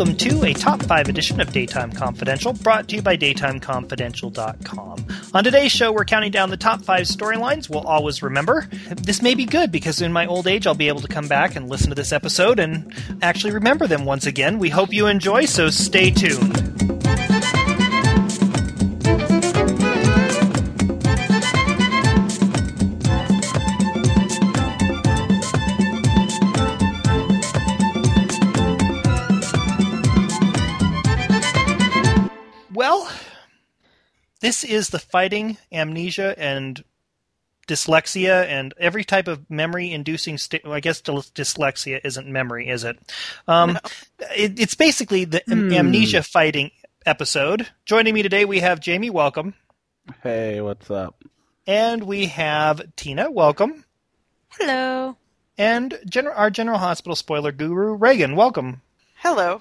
welcome to a top 5 edition of Daytime Confidential, brought to you by DaytimeConfidential.com. On today's show, we're counting down the top 5 storylines we'll always remember. This may be good because in my old age, I'll be able to come back and listen to this episode and actually remember them once again. We hope you enjoy, so stay tuned. This is the fighting amnesia and dyslexia and every type of memory inducing st- well, I guess dyslexia isn't memory, is it? Um, no. it it's basically the hmm. amnesia fighting episode. Joining me today we have Jamie, welcome. Hey, what's up? And we have Tina, welcome. Hello. And gen- our General Hospital spoiler guru, Reagan, welcome. Hello.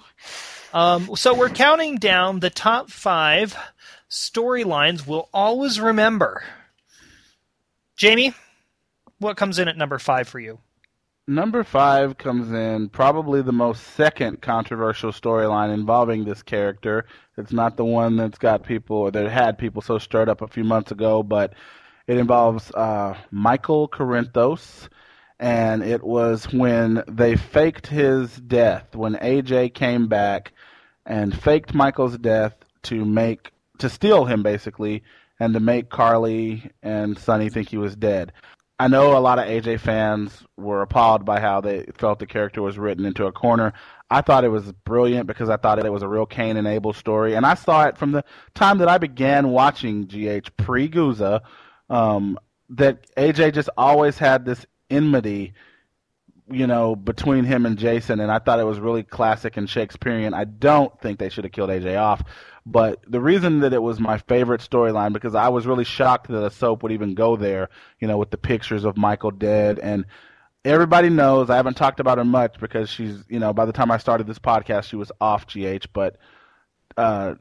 Um, so we're counting down the top five storylines we'll always remember. Jamie, what comes in at number five for you? Number five comes in probably the most second controversial storyline involving this character. It's not the one that's got people or that had people so stirred up a few months ago, but it involves uh, Michael Corinthos, and it was when they faked his death when AJ came back and faked Michael's death to make to steal him basically and to make Carly and Sonny think he was dead. I know a lot of AJ fans were appalled by how they felt the character was written into a corner. I thought it was brilliant because I thought it was a real Cain and Abel story, and I saw it from the time that I began watching GH pre Guza. Um, that AJ just always had this enmity you know, between him and Jason, and I thought it was really classic and Shakespearean. I don't think they should have killed AJ off, but the reason that it was my favorite storyline because I was really shocked that a soap would even go there, you know, with the pictures of Michael dead and everybody knows I haven't talked about her much because she's, you know, by the time I started this podcast, she was off GH, but uh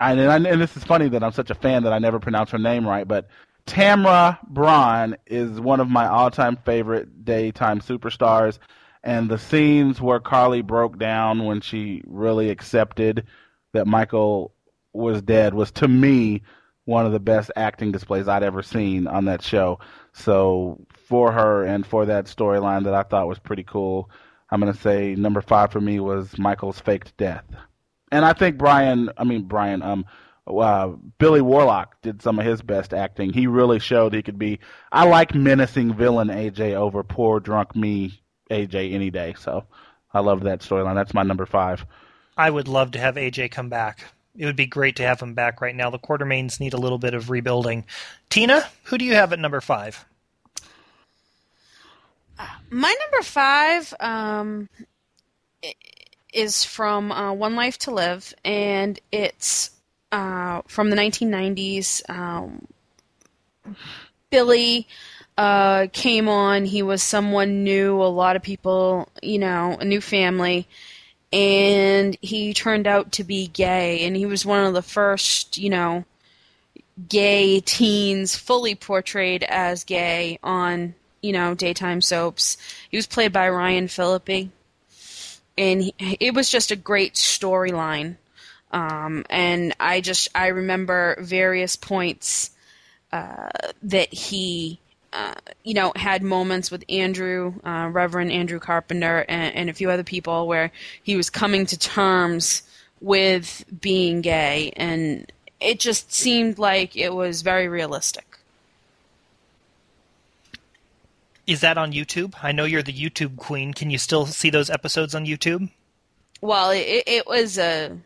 and, and, and this is funny that I'm such a fan that I never pronounce her name right, but Tamra Braun is one of my all-time favorite daytime superstars, and the scenes where Carly broke down when she really accepted that Michael was dead was to me one of the best acting displays I'd ever seen on that show. So for her and for that storyline that I thought was pretty cool, I'm gonna say number five for me was Michael's faked death. And I think Brian, I mean Brian, um, uh, Billy Warlock did some of his best acting. He really showed he could be. I like menacing villain AJ over poor drunk me AJ any day. So I love that storyline. That's my number five. I would love to have AJ come back. It would be great to have him back right now. The Quartermaines need a little bit of rebuilding. Tina, who do you have at number five? My number five um, is from uh, One Life to Live, and it's uh, from the 1990s. Um, Billy uh, came on. He was someone new. A lot of people, you know, a new family. And he turned out to be gay. And he was one of the first, you know, gay teens fully portrayed as gay on, you know, daytime soaps. He was played by Ryan Phillippe. And he, it was just a great storyline. Um, and I just I remember various points uh, that he uh, you know had moments with Andrew uh, Reverend Andrew Carpenter and, and, a few other people where he was coming to terms with being gay and it just seemed like it was very realistic. Is that on YouTube? I know you're the YouTube queen. Can you still see those episodes on YouTube? Well, it, it was a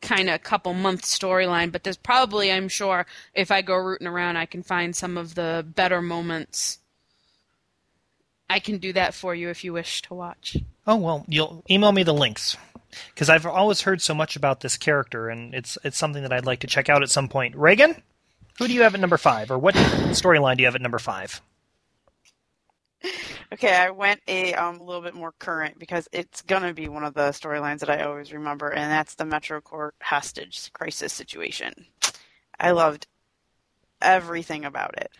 kind of a couple month storyline, but there's probably, I'm sure, if I go rooting around, I can find some of the better moments. I can do that for you if you wish to watch. Oh well, you'll email me the links because I've always heard so much about this character, and it's it's something that I'd like to check out at some point. Reagan, who do you have at number five, or what storyline do you have at number five? Okay, I went a um, little bit more current because it's gonna be one of the storylines that I always remember, and that's the Metro Court hostage crisis situation. I loved everything about it.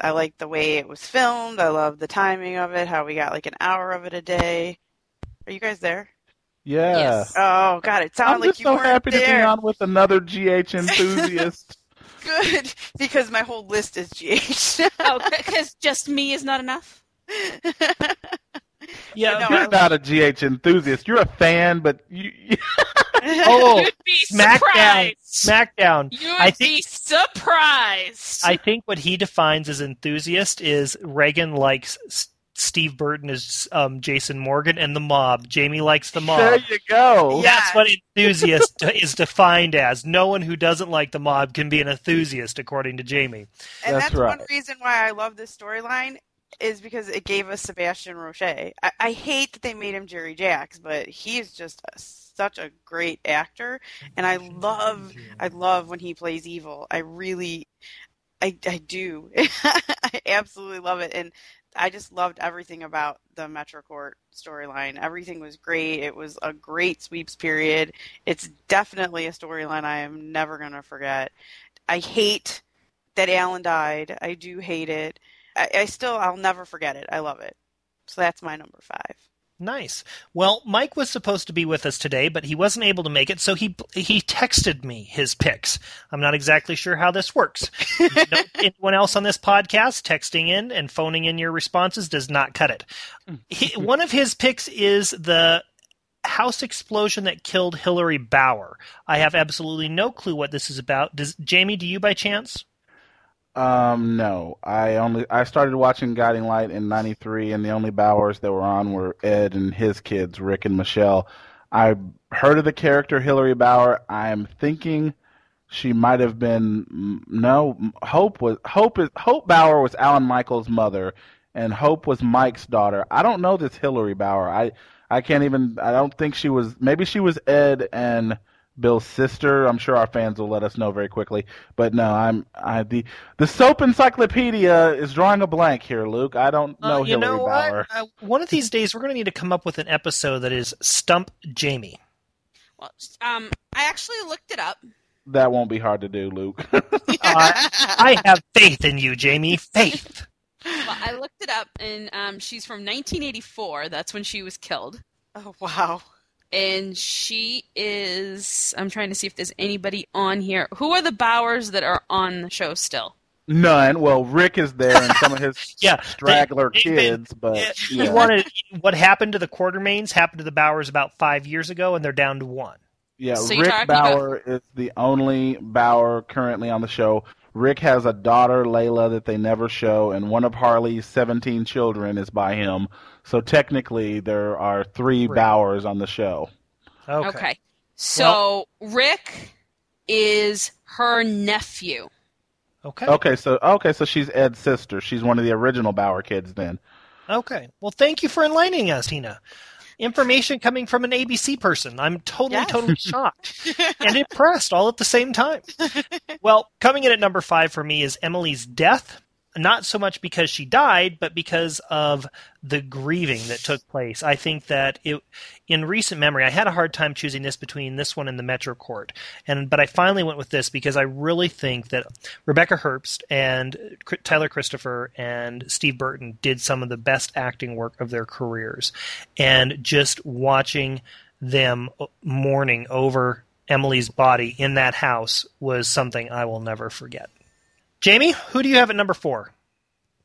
I liked the way it was filmed. I loved the timing of it. How we got like an hour of it a day. Are you guys there? Yeah. Yes. Oh God, it sounded I'm like just you so weren't happy to be there. on with another GH enthusiast. Good, because my whole list is GH. Oh, because just me is not enough. Yeah. No, You're I- not a GH enthusiast. You're a fan, but you. Oh, You'd be SmackDown. surprised. SmackDown. You'd I be think surprised. I think what he defines as enthusiast is Reagan likes S- Steve Burton as um, Jason Morgan and the mob. Jamie likes the mob. there you go. Yeah. That's what enthusiast is defined as. No one who doesn't like the mob can be an enthusiast, according to Jamie. and That's that's, one reason why I love this storyline is because it gave us Sebastian Roche. I, I hate that they made him Jerry Jacks, but he is just a, such a great actor, and I love I love when he plays evil. I really, I I do. I absolutely love it, and I just loved everything about the Metrocourt storyline. Everything was great. It was a great sweeps period. It's definitely a storyline I am never gonna forget. I hate that Alan died. I do hate it. I, I still, I'll never forget it. I love it. So that's my number five. Nice. Well, Mike was supposed to be with us today, but he wasn't able to make it, so he he texted me his picks. I'm not exactly sure how this works. anyone else on this podcast texting in and phoning in your responses does not cut it. He, one of his picks is the house explosion that killed Hillary Bauer. I have absolutely no clue what this is about. Does Jamie? Do you by chance? Um, no. I only I started watching Guiding Light in '93, and the only Bauers that were on were Ed and his kids, Rick and Michelle. I heard of the character Hillary Bauer. I'm thinking she might have been no. Hope was Hope is Hope Bauer was Alan Michaels' mother, and Hope was Mike's daughter. I don't know this Hillary Bauer. I I can't even. I don't think she was. Maybe she was Ed and. Bill's sister. I'm sure our fans will let us know very quickly. But no, I'm I the the soap encyclopedia is drawing a blank here, Luke. I don't know Uh, you Hillary know Bauer. what? Uh, one of these days, we're going to need to come up with an episode that is Stump Jamie. well, um, I actually looked it up. That won't be hard to do, Luke. I have faith in you, Jamie. Faith. Well, I looked it up, and um, she's from 1984. That's when she was killed. oh, wow. And she is. I'm trying to see if there's anybody on here. Who are the Bauers that are on the show still? None. Well, Rick is there and some of his Yeah, straggler they- they've been- kids, but He wanted what happened to the Quartermaines happened to the Bauers about five years ago, and they're down to one. Yeah, So Rick talking Bauer is the only Bauer currently on the show. Rick has a daughter, Layla, that they never show, and one of Harley's 17 children is by him. So technically, there are three Three. Bauers on the show. Okay. Okay. So Rick is her nephew. Okay. Okay, so okay, so she's Ed's sister. She's one of the original Bauer kids then. Okay. Well, thank you for enlightening us, Tina. Information coming from an ABC person. I'm totally, Yes. totally shocked and impressed all at the same time. Well, coming in at number five for me is Emily's death. Not so much because she died, but because of the grieving that took place. I think that it, in recent memory, I had a hard time choosing this between this one and the Metro Court, and but I finally went with this because I really think that Rebecca Herbst and Tyler Christopher and Steve Burton did some of the best acting work of their careers, and just watching them mourning over Emily's body in that house was something I will never forget. Jamie, who do you have at number four?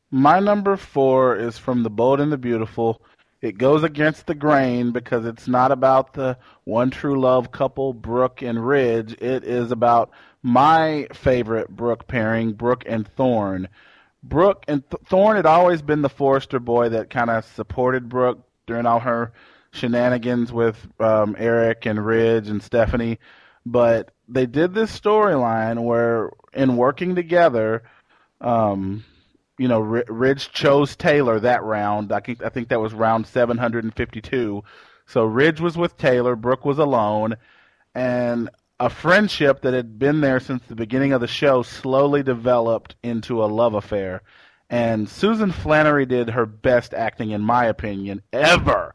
My number four is from The Bold and the Beautiful. It goes against the grain because it's not about the one true love couple, Brooke and Ridge. It is about my favorite Brooke pairing, Brooke and Thorne. Brooke and Th- Thorne had always been the Forrester boy that kind of supported Brooke during all her shenanigans with um, Eric and Ridge and Stephanie. But they did this storyline where, in working together, um, you know, Ridge chose Taylor that round. I think I think that was round 752. So Ridge was with Taylor, Brooke was alone, and a friendship that had been there since the beginning of the show slowly developed into a love affair. And Susan Flannery did her best acting, in my opinion, ever.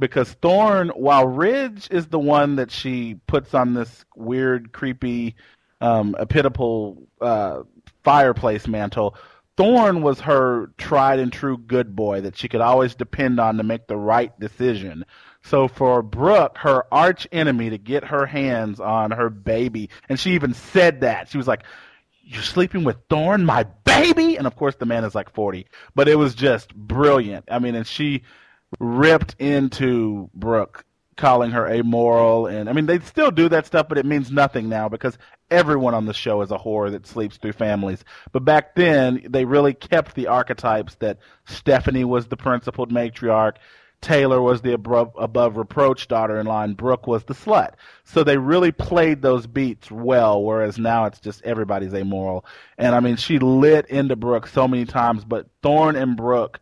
Because Thorne, while Ridge is the one that she puts on this weird, creepy, um, epitopal uh, fireplace mantle, Thorne was her tried and true good boy that she could always depend on to make the right decision. So for Brooke, her arch enemy, to get her hands on her baby, and she even said that she was like, "You're sleeping with Thorne, my baby," and of course the man is like forty, but it was just brilliant. I mean, and she ripped into Brooke calling her amoral and I mean they still do that stuff but it means nothing now because everyone on the show is a whore that sleeps through families. But back then they really kept the archetypes that Stephanie was the principled matriarch, Taylor was the above, above reproach daughter-in-law, and Brooke was the slut. So they really played those beats well, whereas now it's just everybody's amoral. And I mean, she lit into Brooke so many times, but Thorne and Brooke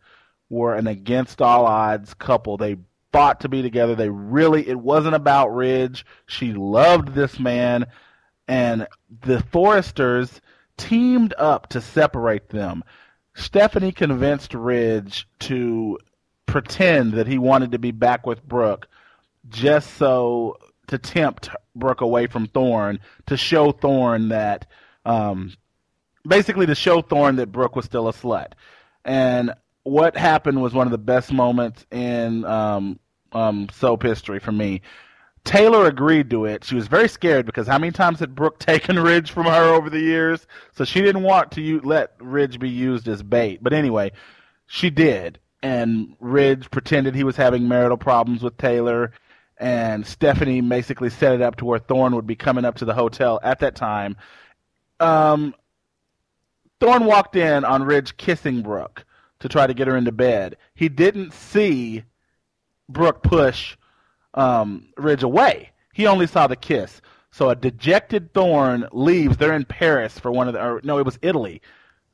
were an against all odds couple. They fought to be together. They really, it wasn't about Ridge. She loved this man, and the Forresters teamed up to separate them. Stephanie convinced Ridge to pretend that he wanted to be back with Brooke just so to tempt Brooke away from Thorne, to show Thorne that, um, basically to show Thorne that Brooke was still a slut. And what happened was one of the best moments in um, um, soap history for me. Taylor agreed to it. She was very scared because how many times had Brooke taken Ridge from her over the years? So she didn't want to u- let Ridge be used as bait. But anyway, she did. And Ridge pretended he was having marital problems with Taylor. And Stephanie basically set it up to where Thorne would be coming up to the hotel at that time. Um, Thorne walked in on Ridge kissing Brooke to try to get her into bed. He didn't see Brooke push um, Ridge away. He only saw the kiss. So a dejected Thorne leaves. They're in Paris for one of the, or no, it was Italy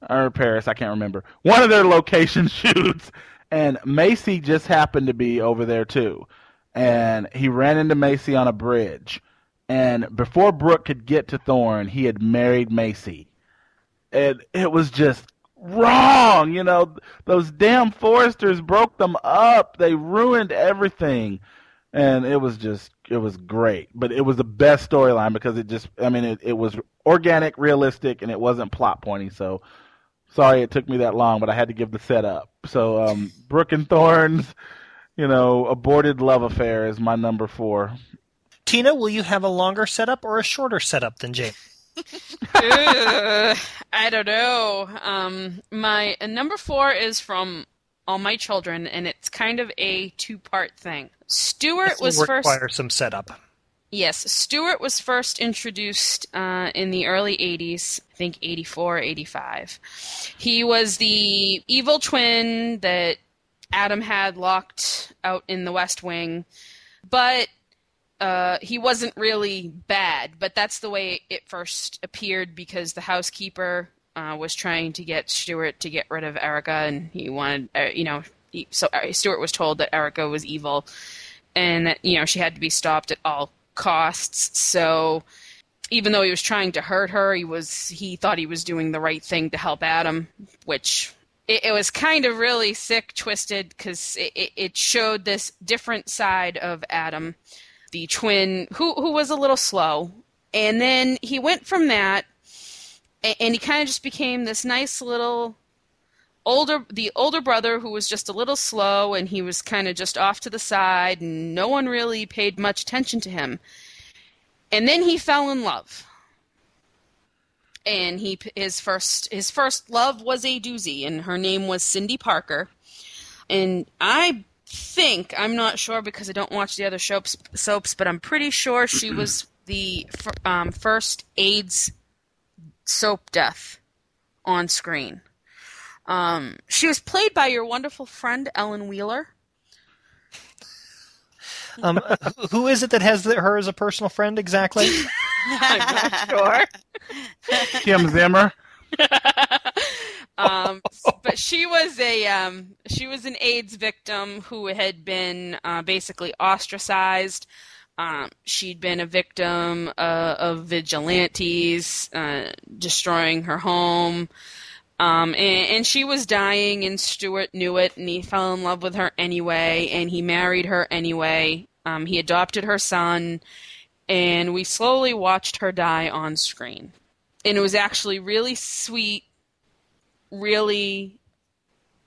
or Paris. I can't remember. One of their location shoots, and Macy just happened to be over there too. And he ran into Macy on a bridge. And before Brooke could get to Thorne, he had married Macy. And it was just wrong. You know, those damn Forresters broke them up. They ruined everything. And it was just, it was great. But it was the best storyline because it just, I mean, it, it was organic, realistic, and it wasn't plot pointy. So sorry it took me that long, but I had to give the setup. So, um, Brooke and Thorne's, you know, aborted love affair is my number four. Tina, will you have a longer setup or a shorter setup than Jane? I don't know. Um, my uh, number four is from All My Children, and it's kind of a two-part thing. Stuart This was first. require some setup. Yes, Stuart was first introduced uh, in the early 80s, I think 84, 85. He was the evil twin that Adam had locked out in the West Wing, but uh, he wasn't really bad. But that's the way it first appeared because the housekeeper uh, was trying to get Stuart to get rid of Erica, and he wanted, uh, you know, he, so uh, Stuart was told that Erica was evil and that you know she had to be stopped at all costs. So even though he was trying to hurt her, he was he thought he was doing the right thing to help Adam, which it, it was kind of really sick, twisted because it, it, it showed this different side of Adam, the twin who who was a little slow, and then he went from that, and, and he kind of just became this nice little older the older brother who was just a little slow and he was kind of just off to the side and no one really paid much attention to him. And then he fell in love. And he his first his first love was a doozy and her name was Cindy Parker. And I think I'm not sure because I don't watch the other soaps soaps but I'm pretty sure she was the fir- um, first AIDS soap death on screen um, she was played by your wonderful friend Ellen Wheeler. Um, who- who is it that has the, her as a personal friend exactly? I'm not sure. Kim Zimmer. Um, but she was a um, she was an AIDS victim who had been uh, basically ostracized. Um, she'd been a victim uh, of vigilantes uh, destroying her home. Um, and, and she was dying, and Stuart knew it, and he fell in love with her anyway, and he married her anyway. Um, he adopted her son, and we slowly watched her die on screen. And it was actually really sweet, really,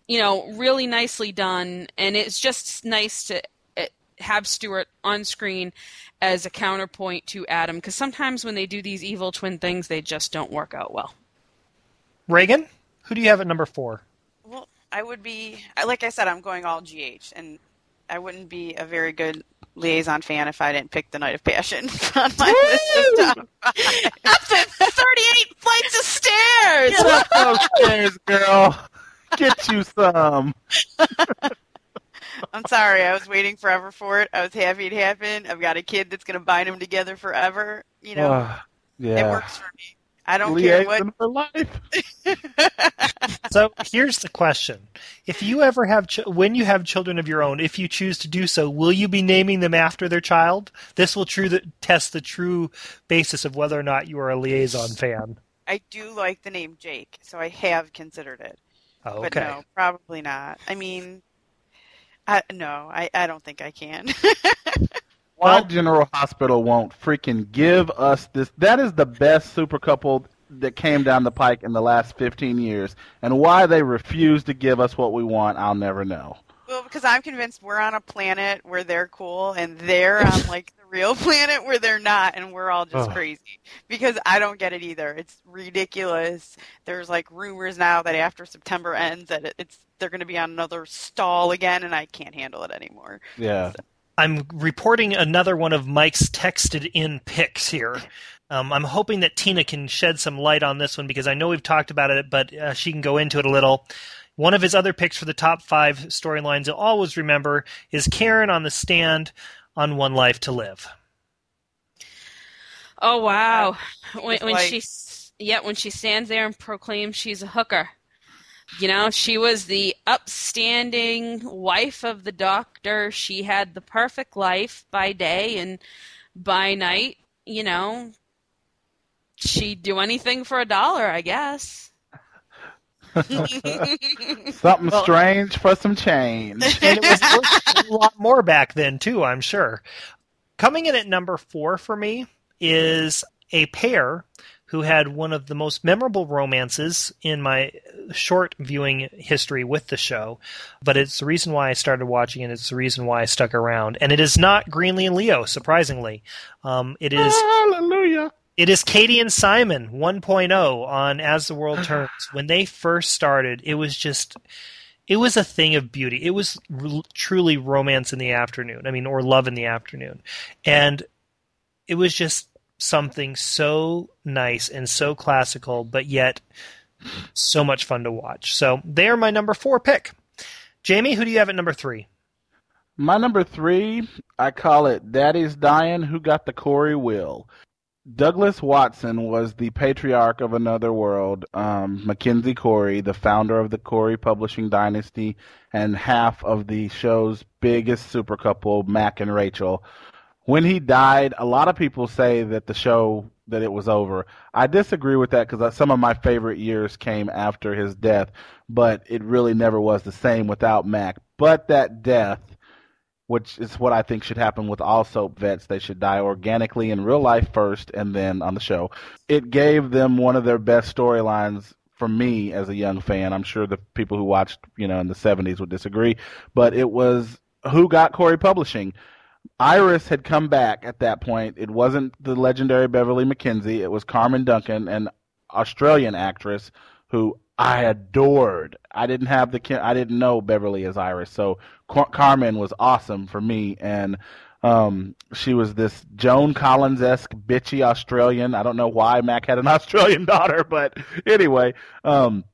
you know, really nicely done, and it's just nice to eh, have Stuart on screen as a counterpoint to Adam because sometimes when they do these evil twin things, they just don't work out well. Reagan, who do you have at number four? Well, I would be, like I said, I'm going all GH, and I wouldn't be a very good liaison fan if I didn't pick the Night of Passion on my list of top five. Up to 38 flights of stairs! Get up those stairs, girl. Get you some. I'm sorry, I was waiting forever for it. I was happy it happened. I've got a kid that's going to bind them together forever. You know, yeah. it works for me. I don't care what. Liaison for life. So here's the question: If you ever have, ch- when you have children of your own, if you choose to do so, will you be naming them after their child? This will true the, test the true basis of whether or not you are a liaison fan. I do like the name Jake, so I have considered it. Oh, But no, probably not. I mean, I, no, I, I don't think I can. Why General Hospital won't freaking give us this? That is the best super couple that came down the pike in the last 15 years. And why they refuse to give us what we want, I'll never know. well, because I'm convinced we're on a planet where they're cool, and they're on like the real planet where they're not, and we're all just Ugh. crazy. Because I don't get it either. It's ridiculous. There's like rumors now that after September ends, that it's they're going to be on another stall again, and I can't handle it anymore. Yeah. I'm reporting another one of Mike's texted in picks here. Um, I'm hoping that Tina can shed some light on this one because I know we've talked about it, but uh, she can go into it a little. One of his other picks for the top five storylines you'll always remember is Karen on the stand on One Life to Live. Oh wow! When, was when like- she, yeah, when she stands there and proclaims she's a hooker, you know, she was the upstanding wife of the doctor. She had the perfect life by day and by night. You know, she'd do anything for a dollar, I guess. Something Well- strange for some change. and it was a lot more back then too. I'm sure. Coming in at number four for me is a pair who had one of the most memorable romances in my short viewing history with the show. But it's the reason why I started watching it. It's the reason why I stuck around. And it is not Greenlee and Leo, surprisingly. Um, it is Hallelujah. it is Katie and Simon 1.0 on As the World Turns. When they first started, it was just it was a thing of beauty. It was r- truly romance in the afternoon. I mean, or love in the afternoon. And it was just something so nice and so classical, but yet so much fun to watch. So they are my number four pick. Jamie, who do you have at number three? My number three, I call it Daddy's Dying Who Got the Cory Will. Douglass Watson was the patriarch of another world. Um, Mackenzie Cory, the founder of the Cory Publishing Dynasty, and half of the show's biggest super couple, Mac and Rachel. When he died, a lot of people say that the show that it was over. I disagree with that because uh, some of my favorite years came after his death, but it really never was the same without Mac. But that death which is what I think should happen with all soap vets. They should die organically in real life first and then on the show. It gave them one of their best storylines for me as a young fan. I'm sure the people who watched, you know, in the 70s would disagree, but it was who got Cory Publishing. Iris had come back at that point. It wasn't the legendary Beverlee McKinsey. It was Carmen Duncan, an Australian actress who I adored. I didn't have the I didn't know Beverlee as Iris, so Car- Carmen was awesome for me, and um, she was this Joan Collins esque bitchy Australian. I don't know why Mac had an Australian daughter, but anyway, um,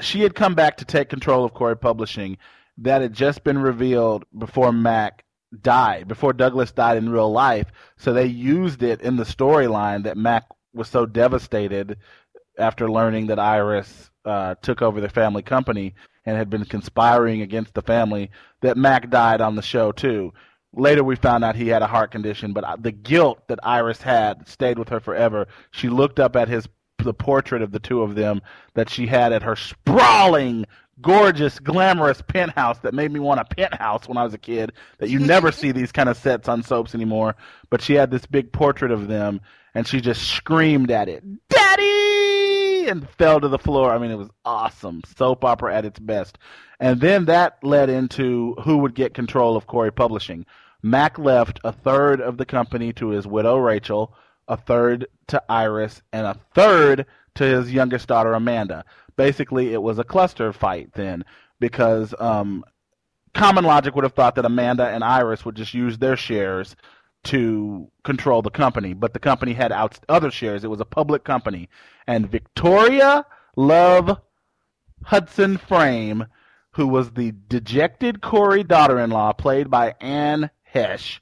she had come back to take control of Cory Publishing. That had just been revealed before Mac died, before Douglas died in real life. So they used it in the storyline that Mac was so devastated after learning that Iris uh, took over the family company and had been conspiring against the family that Mac died on the show too. Later, we found out he had a heart condition, but uh, the guilt that Iris had stayed with her forever. She looked up at his the portrait of the two of them that she had at her sprawling, gorgeous, glamorous penthouse that made me want a penthouse when I was a kid. That you never see these kind of sets on soaps anymore. But she had this big portrait of them, and she just screamed at it, "Daddy!" and fell to the floor. I mean, it was awesome, soap opera at its best. And then that led into who would get control of Cory Publishing. Mac left a third of the company to his widow Rachel, a third to Iris, and a third to his youngest daughter Amanda. Basically, it was a cluster fight then because um, common logic would have thought that Amanda and Iris would just use their shares to control the company, but the company had out other shares. It was a public company, and Victoria Love Hudson Frame, who was the dejected Cory daughter-in-law, played by Anne Heche,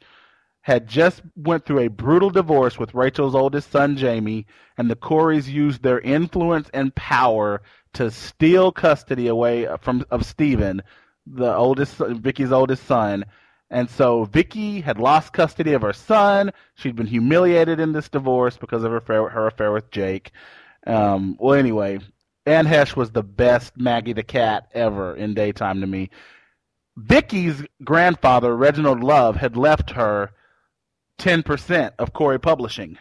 had just went through a brutal divorce with Rachel's oldest son Jamie, and the Corys used their influence and power to steal custody away from of Stephen, the oldest Vicky's oldest son. And so Vicky had lost custody of her son. She'd been humiliated in this divorce because of her affair, her affair with Jake. Um, well, anyway, Anne Heche was the best Maggie the Cat ever in daytime to me. Vicky's grandfather, Reginald Love, had left her 10% of Cory Publishing,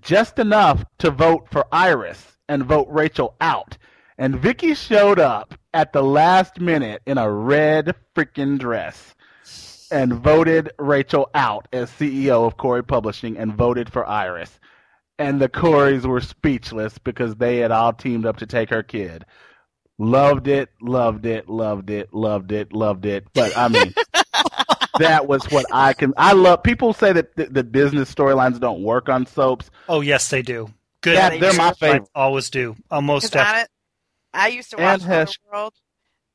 just enough to vote for Iris and vote Rachel out. And Vicky showed up at the last minute in a red freaking dress and voted Rachel out as CEO of Cory Publishing and voted for Iris. And the Corys were speechless because they had all teamed up to take her kid. Loved it, loved it, loved it, loved it, loved it. But I mean, that was what I can. I love. People say that the, the business storylines don't work on soaps. Oh yes, they do. Good. Yeah, they they're my do. favorite. Always do. Uh, Almost definitely. on I used to And watch Heche- World,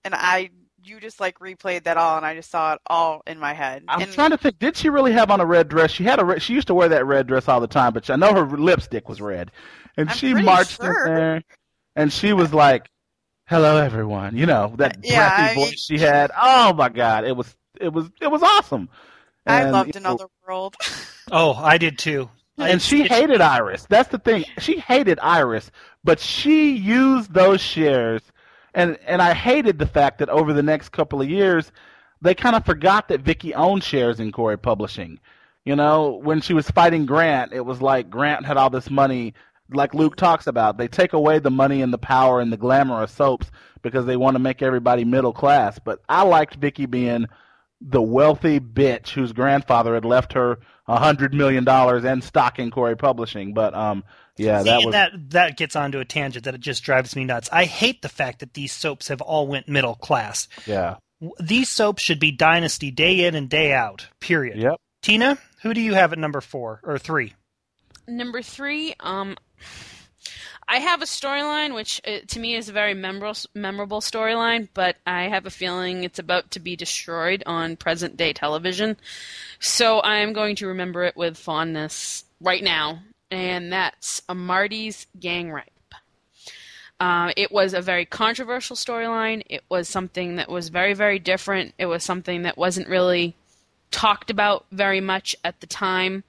and I you just like replayed that all, and I just saw it all in my head. I'm and trying to think. Did she really have on a red dress? She had a. Red, she used to wear that red dress all the time, but I know her lipstick was red, and I'm she marched sure. in there, and she was like, "Hello, everyone." You know that Yeah, breathy I mean- voice she had. Oh my God, it was it was it was awesome. I loved you know, Another World. Oh, I did too. I- and she it's- hated Iris. That's the thing. She hated Iris, but she used those shares, and and I hated the fact that over the next couple of years, they kind of forgot that Vicky owned shares in Cory Publishing. You know, when she was fighting Grant, it was like Grant had all this money. Like Luke talks about, they take away the money and the power and the glamour of soaps because they want to make everybody middle class. But I liked Vicky being the wealthy bitch whose grandfather had left her a hundred million dollars and stock in Cory Publishing. But um, yeah, See, that was that that gets onto a tangent that it just drives me nuts. I hate the fact that these soaps have all went middle class. yeah. These soaps should be dynasty day in and day out. Period. Yep. Tina, who do you have at number four or three? Number three, um, I have a storyline which uh, to me is a very memorable memorable storyline, but I have a feeling it's about to be destroyed on present day television. So I am going to remember it with fondness right now, and that's a Marty's gang rape. Uh, it was a very controversial storyline. It was something that was very, very different. It was something that wasn't really talked about very much at the time.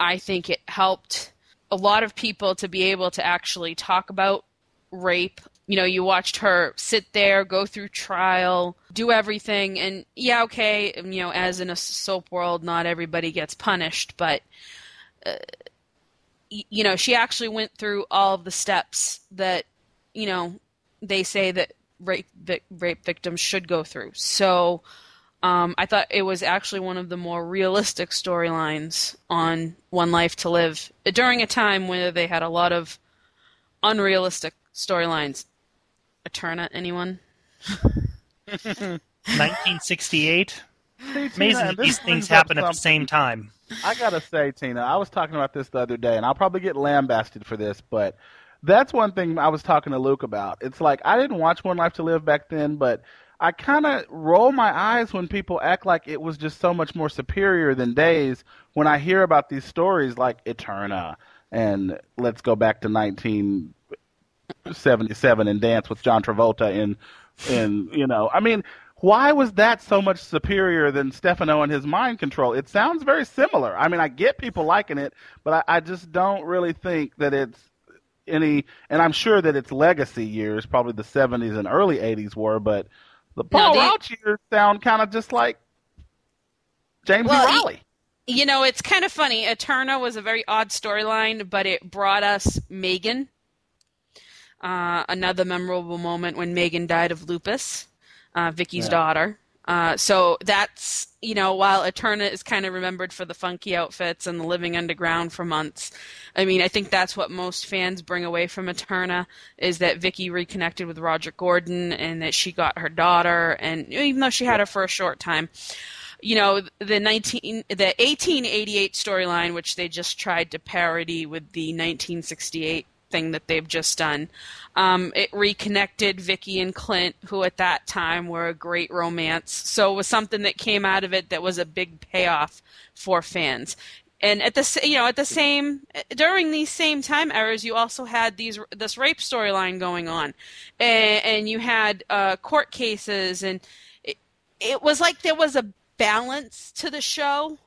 I think it helped a lot of people to be able to actually talk about rape. You know, you watched her sit there, go through trial, do everything, and yeah, okay, you know, as in a soap world, not everybody gets punished, but uh, you know, she actually went through all of the steps that you know they say that rape vic- rape victims should go through. So um, I thought it was actually one of the more realistic storylines on One Life to Live during a time where they had a lot of unrealistic storylines. Eterna, anyone? 1968. See, Amazing and these things happen at the same time. I gotta say, Tina, I was talking about this the other day, and I'll probably get lambasted for this, but that's one thing I was talking to Luke about. It's like I didn't watch One Life to Live back then, but I kind of roll my eyes when people act like it was just so much more superior than Days. When I hear about these stories like Eterna and let's go back to 1977 and dance with John Travolta in, in you know, I mean, why was that so much superior than Stefano and his mind control? It sounds very similar. I mean, I get people liking it, but I, I just don't really think that it's any. And I'm sure that its legacy years, probably the 70s and early 80s, were, but the Paul they- Rauch years sound kind of just like James Well, E. Reilly. You know, it's kind of funny. Eterna was a very odd storyline, but it brought us Megan. Uh, another memorable moment when Megan died of lupus, uh, Vicky's Yeah. daughter. Uh, so that's you know while Eterna is kind of remembered for the funky outfits and the living underground for months. I mean, I think that's what most fans bring away from Eterna is that Vicky reconnected with Roger Gordon and that she got her daughter, and even though she had her for a short time. You know the nineteen the eighteen eighty eight storyline, which they just tried to parody with the nineteen sixty eight thing that they've just done. Um, it reconnected Vicky and Clint, who at that time were a great romance. So it was something that came out of it that was a big payoff for fans. And at the you know at the same during these same time eras, you also had these this rape storyline going on, and, and you had uh, court cases, and it, it was like there was a balance to the show.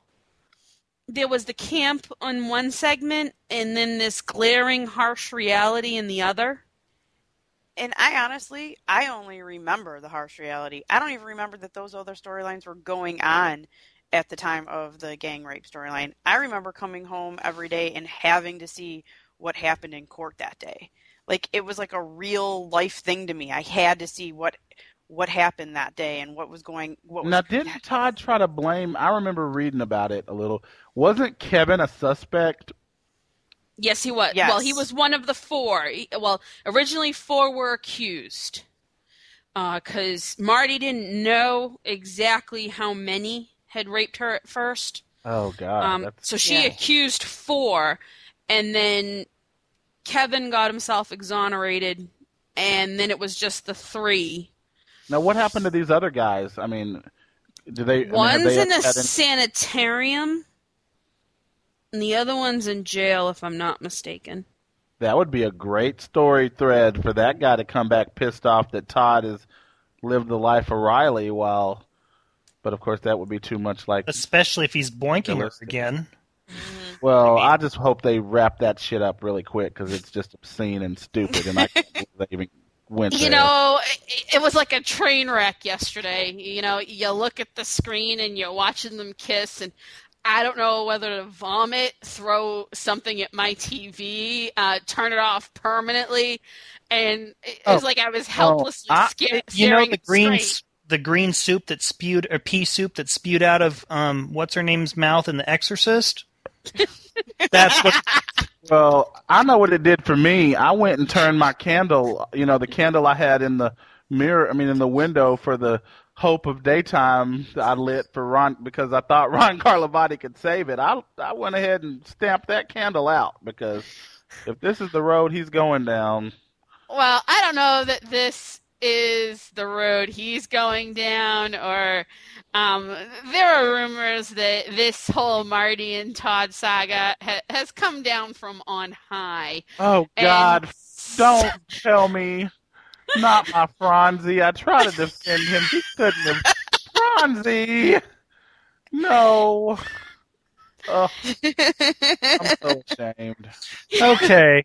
There was the camp on one segment and then this glaring harsh reality in the other. And I honestly, I only remember the harsh reality. I don't even remember that those other storylines were going on at the time of the gang rape storyline. I remember coming home every day and having to see what happened in court that day. Like it was like a real life thing to me. I had to see what what happened that day and what was going. What was now, didn't Todd try to blame? I remember reading about it a little. Wasn't Kevin a suspect? Yes, he was. Yes. Well, he was one of the four. Well, originally four were accused uh, because Marty didn't know exactly how many had raped her at first. Oh God, Um, so she Yeah. accused four, and then Kevin got himself exonerated, and then it was just the three. now what happened to these other guys? I mean, do they? I mean, One's they in a any- sanitarium, and the other one's in jail, if I'm not mistaken. That would be a great story thread for that guy to come back pissed off that Todd has lived the life of Riley while. But of course, that would be too much like. Especially if he's boinking her again. Well, I just hope they wrap that shit up really quick because it's just obscene and stupid, and I can't they even went You there. know, it, it was like a train wreck yesterday. You know, you look at the screen and you're watching them kiss, and I don't know whether to vomit, throw something at my TV, uh, turn it off permanently, and it Oh, was like I was helplessly I- scared. You know the it green straight. S- the green soup that spewed or pea soup that spewed out of um what's her name's mouth in The Exorcist. That's what Well, I know what it did for me. I went and turned my candle, you know, the candle I had in the mirror, I mean, in the window for the hope of daytime I lit for Ron because I thought Ron Carlivati could save it. I I went ahead and stamped that candle out because if this is the road he's going down, Well, I don't know that this is the road he's going down, or um, there are rumors that this whole Marty and Todd saga ha- has come down from on high. oh And God, don't tell me. Not my Franzi. I try to defend him. He couldn't have. Franzi! No. Oh, I'm so ashamed. okay.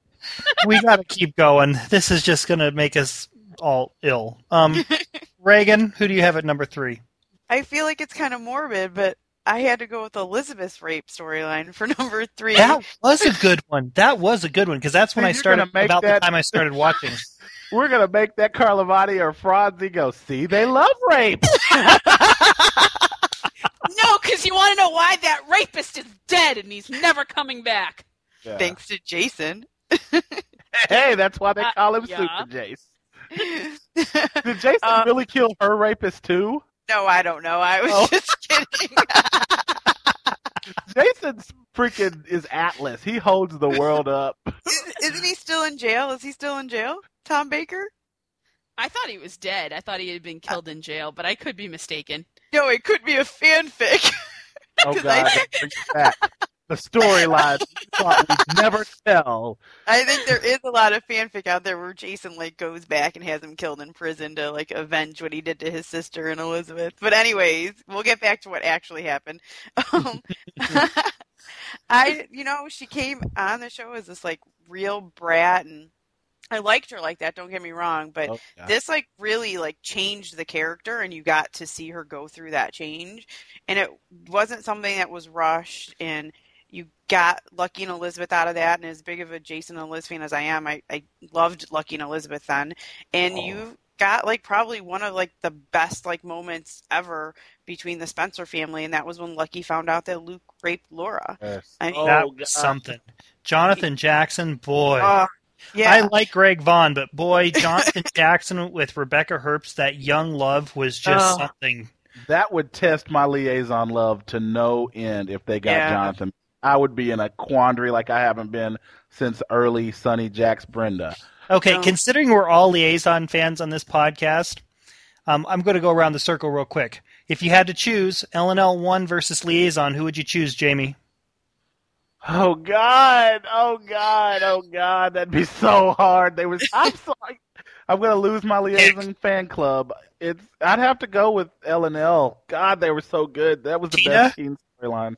we got to keep going. This is just going to make us all ill. Um, Reagan, who do you have at number three? I feel like it's kind of morbid, but I had to go with Elizabeth's rape storyline for number three. That was a good one. That was a good one because that's when I started. About that- the time I started watching. We're gonna make that Carlivati or Franzi go. See, they love rape. No, because you want to know why that rapist is dead and he's never coming back. Yeah. Thanks to Jason. Hey, that's why they Uh, call him yeah. Super Jace. Did Jason Uh, really kill her rapist too? no, I don't know. I was Oh. just kidding. Jason's freaking is Atlas. He holds the world up. Is- Isn't he still in jail? Is he still in jail? Tom Baker? I thought he was dead. I thought he had been killed in jail, but I could be mistaken. No, it could be a fanfic. Oh 'Cause God, I- that brings back the storyline we never tell. I think there is a lot of fanfic out there where Jason like goes back and has him killed in prison to like avenge what he did to his sister and Elizabeth. But anyways, we'll get back to what actually happened. Um, I, you know, she came on the show as this like real brat, and I liked her like that. Don't get me wrong, but Oh, God. this like really like changed the character and you got to see her go through that change and it wasn't something that was rushed and you got Lucky and Elizabeth out of that and as big of a Jason and Liz fan as I am I, I loved Lucky and Elizabeth then and Oh. you got like probably one of like the best like moments ever between the Spencer family, and that was when Lucky found out that Luke raped Laura. Yes. I mean, that Oh, was something. Jonathan Jackson, boy. uh, yeah, I like Greg Vaughn, but boy, Jonathan Jackson with Rebecca Herbst, that young love was just Oh. something. That would test my liaison love to no end if they got Yeah. Jonathan. I would be in a quandary like I haven't been since early Sonny Jax Brenda. Okay, No. considering we're all Liason fans on this podcast, um, I'm going to go around the circle real quick. If you had to choose LNL one versus Liason, who would you choose, Jamie? Oh God! Oh God! Oh God! That'd be so hard. They was. I'm sorry. I'm gonna lose my Liason fan club. It's. I'd have to go with L and L. God, they were so good. That was the Tina? best teen storyline.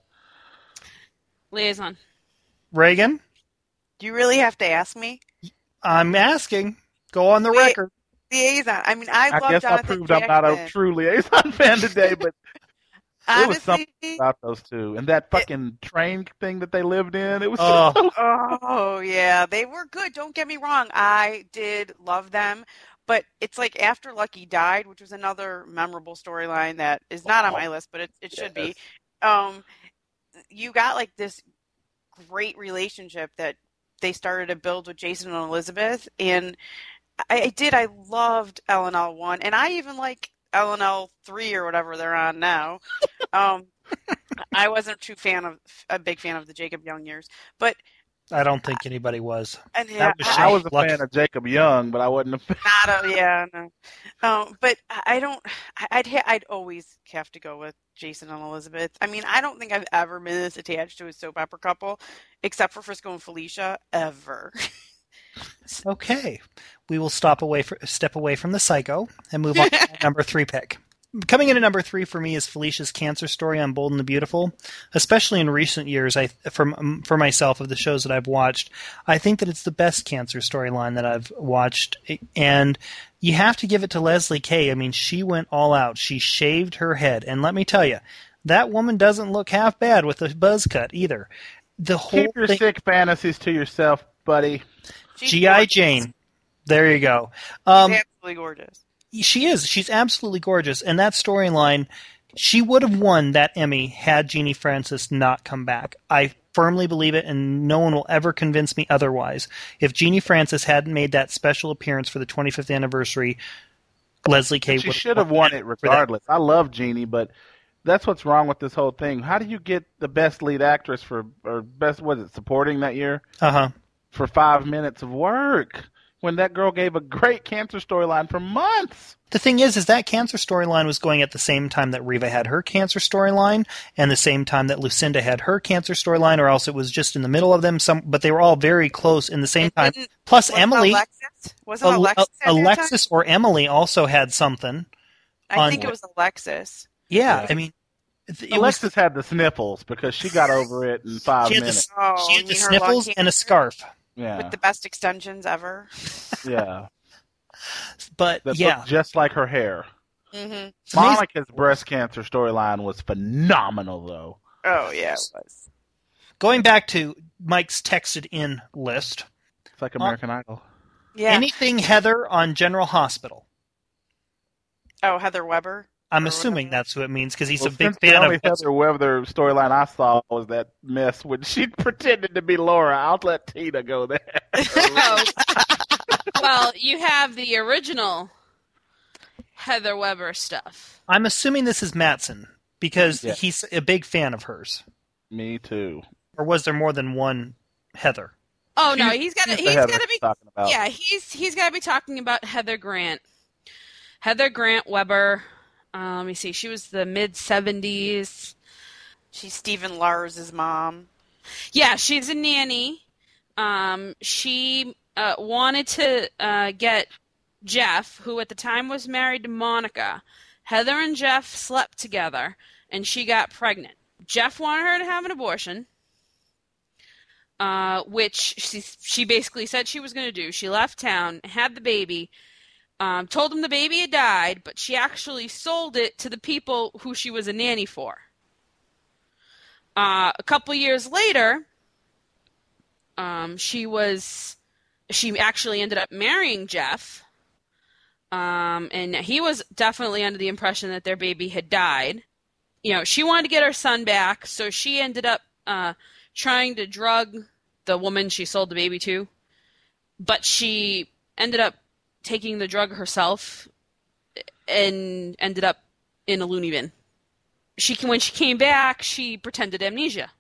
Liason. Reagan? do you really have to ask me? I'm asking. Go on the Wait, record. Liason. I mean, I, I love guess I Jonathan proved I'm not a Jackson. true Liason fan today, but it was Honestly, about those two and that fucking train thing that they lived in. It was. Oh. so Oh yeah, they were good. Don't get me wrong. I did love them, but it's like after Lucky died, which was another memorable storyline that is not on my list, but it it should be. Um, you got like this great relationship that they started to build with Jason and Elizabeth, and I, I did. I loved LNL one, and I even like LNL three or whatever they're on now. um, I wasn't too fan of a big fan of the Jacob Young years, but I don't think anybody was. and yeah, was I was a Lucky. fan of Jacob Young, but I wasn't a fan. not a yeah no. Um, but I I don't. I- I'd ha- I'd always have to go with Jason and Elizabeth. I mean, I don't think I've ever been this attached to a soap opera couple, except for Frisco and Felicia, ever. Okay, we will stop away for, step away from the psycho and move on to number three pick. Coming in at number three for me is Felicia's cancer story on Bold and the Beautiful. Especially in recent years, I from for myself of the shows that I've watched, I think that it's the best cancer storyline that I've watched, and you have to give it to Lesli Kay. I mean, she went all out. She shaved her head, and let me tell you, that woman doesn't look half bad with a buzz cut either. The whole Keep your thing, sick fantasies to yourself, buddy. GI. Jane. There you go. Um, absolutely gorgeous. She is. She's absolutely gorgeous, and that storyline, she would have won that Emmy had Genie Francis not come back. I firmly believe it, and no one will ever convince me otherwise. If Genie Francis hadn't made that special appearance for the 25th anniversary, Lesli Kay She should have won it regardless. I love Genie, but that's what's wrong with this whole thing. How do you get the best lead actress for or best was it supporting that year Uh huh. for five minutes of work when that girl gave a great cancer storyline for months? The thing is, is that cancer storyline was going at the same time that Reva had her cancer storyline, and the same time that Lucinda had her cancer storyline, or else it was just in the middle of them. Some, but they were all very close in the same It time. Plus, wasn't Emily, Alexis wasn't Alexis, at? Alexis or Emily also had something. I on- think it was Alexis. Yeah, Yeah. I mean, it, it Alexis was. had the sniffles because she got over it in five She had the, minutes. Oh, she had the mean her lung sniffles and a scarf. Yeah, with the best extensions ever. yeah. But That yeah, just like her hair. hmm amazing. Monica's breast cancer storyline was phenomenal, though. Oh yeah, it was. going back to Mike's texted in list, It's like American Idol. Yeah. anything Heather on General Hospital. oh, Heather Weber. I'm assuming whatever. that's what it means because he's Well, a big since the fan only of. Heather Weather storyline I saw was that mess when she pretended to be Laura. I'll let Tina go there. Well, you have the original Heather Weber stuff. I'm assuming this is Matson because Yeah. he's a big fan of hers. Me too. Or was there more than one Heather? Oh no, he's got to she's the he's Heather got to be talking about. yeah he's he's got to be talking about Heather Grant. Heather Grant Weber. Uh, let me see. She was the mid seventies. She's Stephen Lars' mom. Yeah, she's a nanny. Um, she uh, wanted to uh, get Jeff, who at the time was married to Monica. Heather and Jeff slept together, and she got pregnant. Jeff wanted her to have an abortion, uh, which she, she basically said she was going to do. She left town, had the baby, um, told him the baby had died, but she actually sold it to the people who she was a nanny for. Uh, a couple years later, um, she was she actually ended up marrying Jeff. Um, and he was definitely under the impression that their baby had died. You know, she wanted to get her son back, so she ended up uh, trying to drug the woman she sold the baby to, but she ended up taking the drug herself and ended up in a loony bin. She when she came back, she pretended amnesia.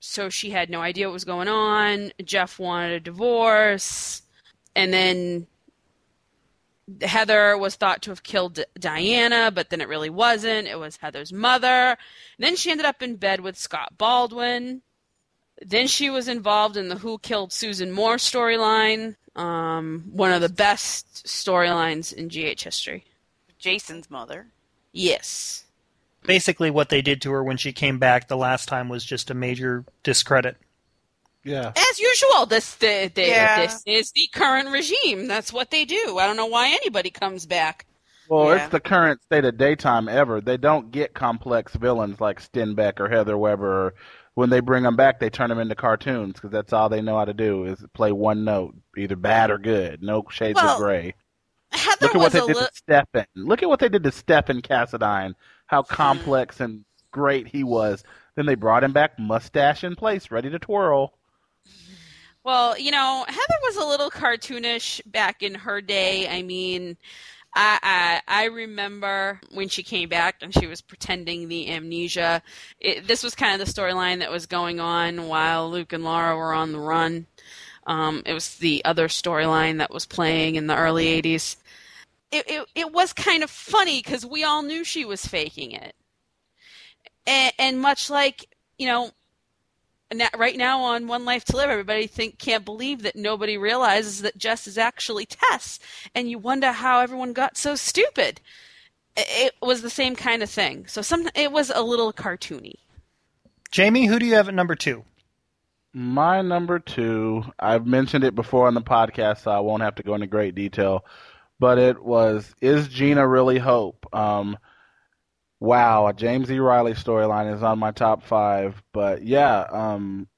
So she had no idea what was going on. Jeff wanted a divorce, and then Heather was thought to have killed Diana, but then it really wasn't. It was Heather's mother. And then she ended up in bed with Scott Baldwin. Then she was involved in the Who Killed Susan Moore storyline, um, one of the best storylines in GH history. Jason's mother. Yes. Basically, what they did to her when she came back the last time was just a major discredit. Yeah. As usual, this the, the, Yeah. this is the current regime. That's what they do. I don't know why anybody comes back. Well, Yeah. it's the current state of daytime ever. They don't get complex villains like Stenbeck or Heather Weber. When they bring them back, they turn them into cartoons because that's all they know how to do is play one note, either bad or good. No shades Well, of gray. Heather Look at what they did li- to Stefan. Look at what they did to Stefan Cassadine. How complex and great he was. Then they brought him back, mustache in place, ready to twirl. Well, you know, Heather was a little cartoonish back in her day. I mean, I, I I remember when she came back and she was pretending the amnesia. It, this was kind of the storyline that was going on while Luke and Laura were on the run. Um, it was the other storyline that was playing in the early '80s. It it, it was kind of funny because we all knew she was faking it, and, and much like you know right now on One Life to Live, everybody think can't believe that nobody realizes that Jess is actually Tess, and you wonder how everyone got so stupid. It, it was the same kind of thing. So some it was a little cartoony. Jamie, who do you have at number two? My number two, I've mentioned it before on the podcast, so I won't have to go into great detail. But it was Is Gina Really Hope? Um, wow, a James E. Reilly storyline is on my top five. But yeah, um,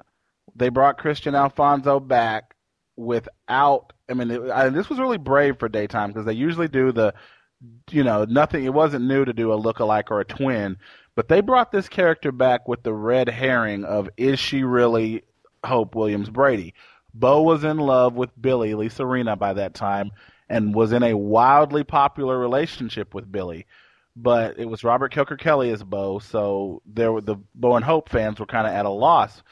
they brought Kristian Alfonso back without. I mean, it, I, this was really brave for daytime because they usually do the, you know, nothing. It wasn't new to do a lookalike or a twin, but they brought this character back with the red herring of is she really Hope Williams Brady? Bo was in love with Billie Lisa Rinna by that time and was in a wildly popular relationship with Billie. But it was Robert Kelker-Kelly as Bo, so there were the Bo and Hope fans were kind of at a loss.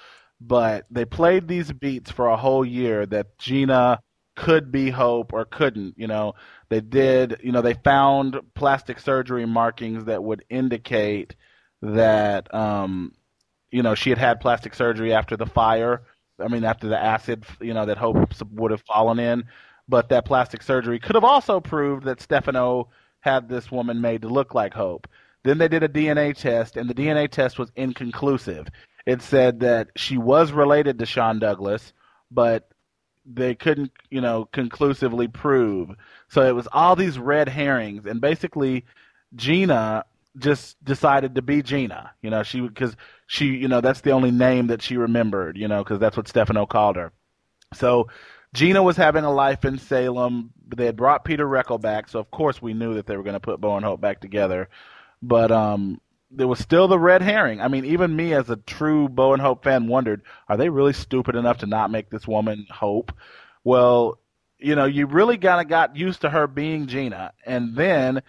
But they played these beats for a whole year that Gina could be Hope or couldn't. You know, they did. You know, they found plastic surgery markings that would indicate that um, you know she had had plastic surgery after the fire. I mean, after the acid, you know, that Hope would have fallen in. But that plastic surgery could have also proved that Stefano had this woman made to look like Hope. Then they did a DNA test, and the DNA test was inconclusive. It said that she was related to Shawn Douglas, but they couldn't, you know, conclusively prove. So it was all these red herrings, and basically, Gina just decided to be Gina. You know, she because she, you know, that's the only name that she remembered. You know, because that's what Stefano called her. So Gina was having a life in Salem. They had brought Peter Reckell back, so of course we knew that they were going to put Bo and Hope back together. But um, there was still the red herring. I mean, even me as a true Bo and Hope fan wondered, are they really stupid enough to not make this woman Hope? Well, you know, you really kind of got used to her being Gina, and then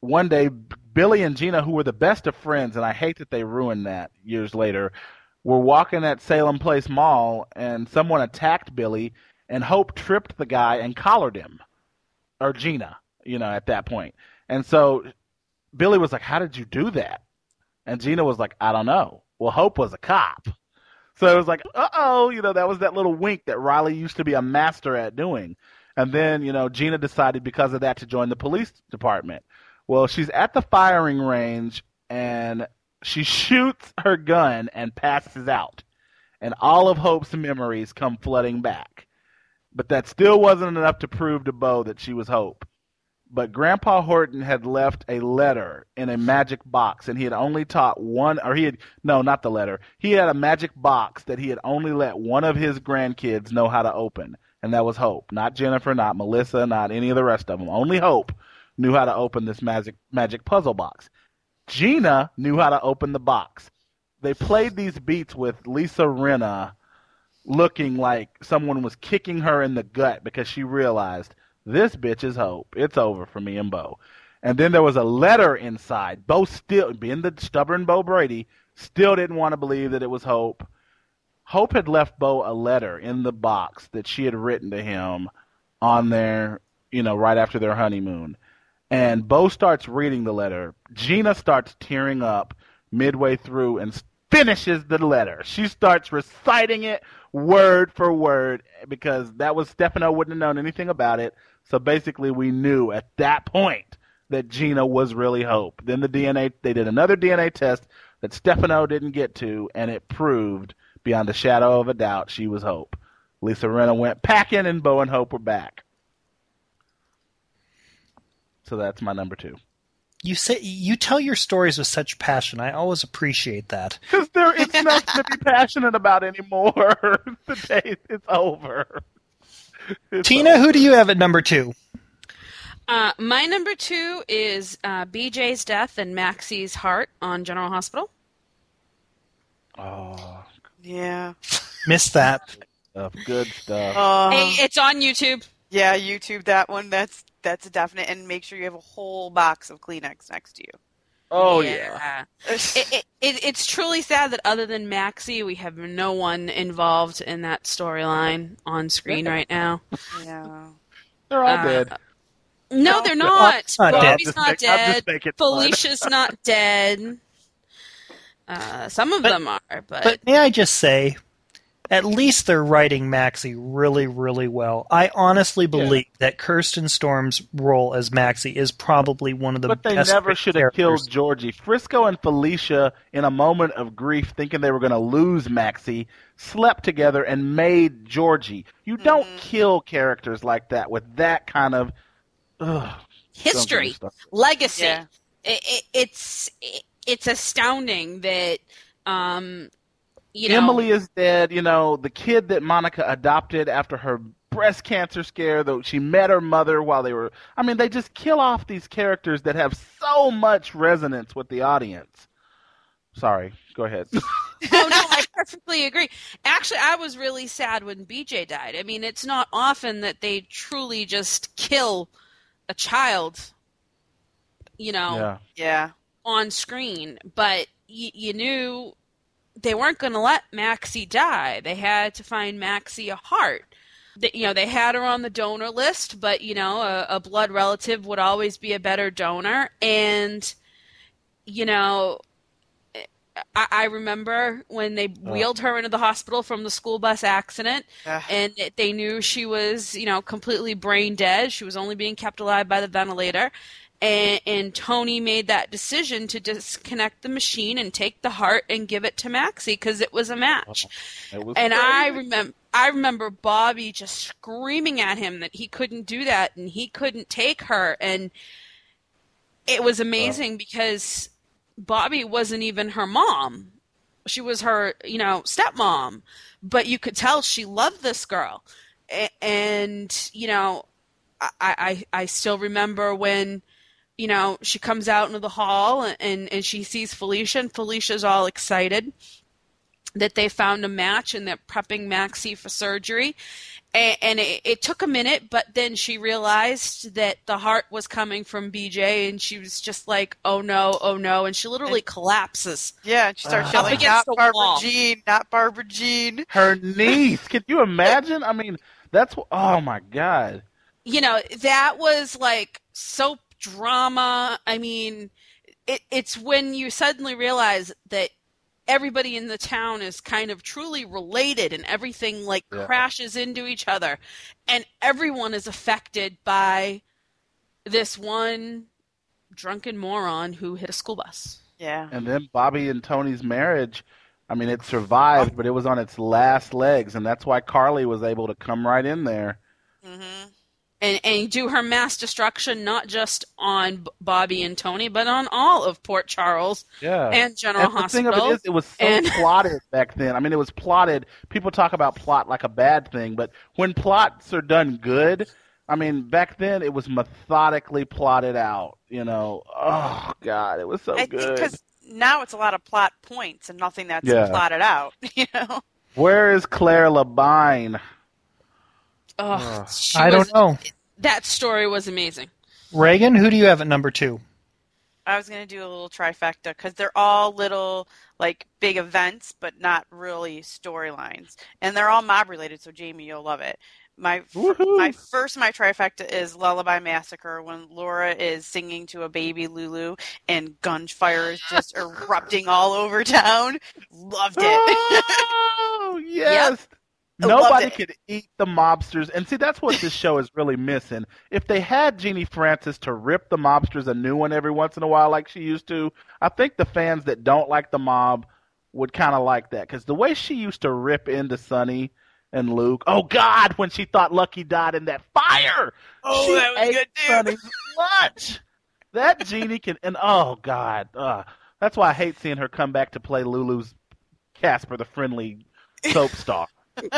one day Billie and Gina, who were the best of friends, and I hate that they ruined that years later, were walking at Salem Place Mall, and someone attacked Billie, and Hope tripped the guy and collared him, or Gina, you know, at that point. And so Billie was like, "How did you do that?" And Gina was like, "I don't know." Well, Hope was a cop, so it was like, "Uh oh," you know, that was that little wink that Reilly used to be a master at doing. And then, you know, Gina decided because of that to join the police department. Well, she's at the firing range and she shoots her gun and passes out. And all of Hope's memories come flooding back. But that still wasn't enough to prove to Bo that she was Hope. But Grandpa Horton had left a letter in a magic box, and he had only taught one, or he had, no, not the letter. He had a magic box that he had only let one of his grandkids know how to open. and that was Hope, not Jennifer, not Melissa, not any of the rest of them. Only Hope knew how to open this magic magic puzzle box. Gina knew how to open the box. They played these beats with Lisa Rinna looking like someone was kicking her in the gut because she realized this bitch is Hope. It's over for me and Bo. And then there was a letter inside. Bo still, being the stubborn Bo Brady, still didn't want to believe that it was Hope. Hope had left Bo a letter in the box that she had written to him on their, you know, right after their honeymoon. And Bo starts reading the letter. Gina starts tearing up midway through and finishes the letter. She starts reciting it word for word because that was Stefano wouldn't have known anything about it. So basically, we knew at that point that Gina was really Hope. Then the DNA, they did another DNA test that Stefano didn't get to, and it proved beyond a shadow of a doubt she was Hope. Lisa Rinna went packing, and Bo and Hope were back. So that's my number two. You say you tell your stories with such passion. I always appreciate that. Because there is nothing to be passionate about anymore. the day is over. It's Tina, over. who do you have at number two? Uh, my number two is uh, BJ's death and Maxie's heart on General Hospital. Oh, Yeah. Missed that. stuff, good stuff. Uh, hey, it's on YouTube. yeah, YouTube that one. That's that's a definite. And make sure you have a whole box of Kleenex next to you. oh yeah. It, it, it, it's truly sad that other than Maxie, we have no one involved in that storyline on screen right now. yeah. they're all Uh, dead. No, they're not. not. Bobby's Just not dead. just fun. Felicia's not dead. Uh, some of But- them are, but, But may I just say, at least they're writing Maxie really, really well. I honestly believe that Kirsten Storms' role as Maxie is probably one of the But they best never should have killed. Georgie. Frisco and Felicia, in a moment of grief, thinking they were going to lose Maxie, slept together and made Georgie. You don't Mhm. kill characters like that with that kind of ugh, history, legacy. Yeah. It, it, it's it, it's astounding that um, you know Emily is dead. You know, the kid that Monica adopted after her breast cancer scare, though she met her mother while they were. I mean, they just kill off these characters that have so much resonance with the audience. Sorry, go ahead. oh no, I perfectly agree. Actually, I was really sad when BJ died. I mean, it's not often that they truly just kill a child, you know, yeah. Yeah. on screen. But y- you knew they weren't going to let Maxie die. They had to find Maxie a heart. They, you know, they had her on the donor list, but you know, a, a blood relative would always be a better donor. And you know, I, I remember when they oh. wheeled her into the hospital from the school bus accident, Ugh. and they knew she was, you know, completely brain dead. She was only being kept alive by the ventilator. And, and Tony made that decision to disconnect the machine and take the heart and give it to Maxie because it was a match. It was And I remember, I remember Bobby just screaming at him that he couldn't do that and he couldn't take her. And it was amazing because Bobby wasn't even her mom. She was her, you know, stepmom. But you could tell she loved this girl. And, you know, I, I, I still remember when, you know, she comes out into the hall and, and she sees Felicia, and Felicia's all excited that they found a match and they're prepping Maxie for surgery. And, and it, it took a minute, but then she realized that the heart was coming from BJ, and she was just like, "Oh no, oh no!" And she literally collapses. Yeah, and she starts Up yelling, against "Not the Barbara wall." Jean, not Barbara Jean." her niece. Can you imagine? I mean, that's oh my god. You know, that was like soap drama. I mean, it, it's when you suddenly realize that everybody in the town is kind of truly related and everything like Yeah. crashes into each other and everyone is affected by this one drunken moron who hit a school bus. Yeah. And then Bobby and Tony's marriage. I mean, it survived, but it was on its last legs, and that's why Carly was able to come right in there. hmm and and do her mass destruction not just on Bobby and Tony, but on all of Port Charles Yeah. and General And the thing Hospital. of it is, it was so and- plotted back then. I mean, it was plotted. People talk about plot like a bad thing, but when plots are done good, I mean, back then it was methodically plotted out. You know, oh god, it was so I think good. because now it's a lot of plot points and nothing that's Yeah. plotted out. You know, Where is Claire Labine? Ugh, she I was- don't know. That story was amazing. Reagan, who do you have at number two? I was gonna do a little trifecta because they're all little like big events, but not really storylines, and they're all mob related. So Jamie, you'll love it. My Woohoo. my first my trifecta is Lullaby Massacre when Laura is singing to a baby Lulu and gunfire is just erupting all over town. Loved it. Oh yes. I loved Nobody could eat the mobsters, and see that's what this show is really missing. If they had Genie Francis to rip the mobsters a new one every once in a while, like she used to, I think the fans that don't like the mob would kind of like that because the way she used to rip into Sonny and Luke. Oh God, when she thought Lucky died in that fire, Oh, she that was ate good too. Sonny's lunch. That Genie can, and oh God, uh, that's why I hate seeing her come back to play Lulu's Casper the Friendly soap star.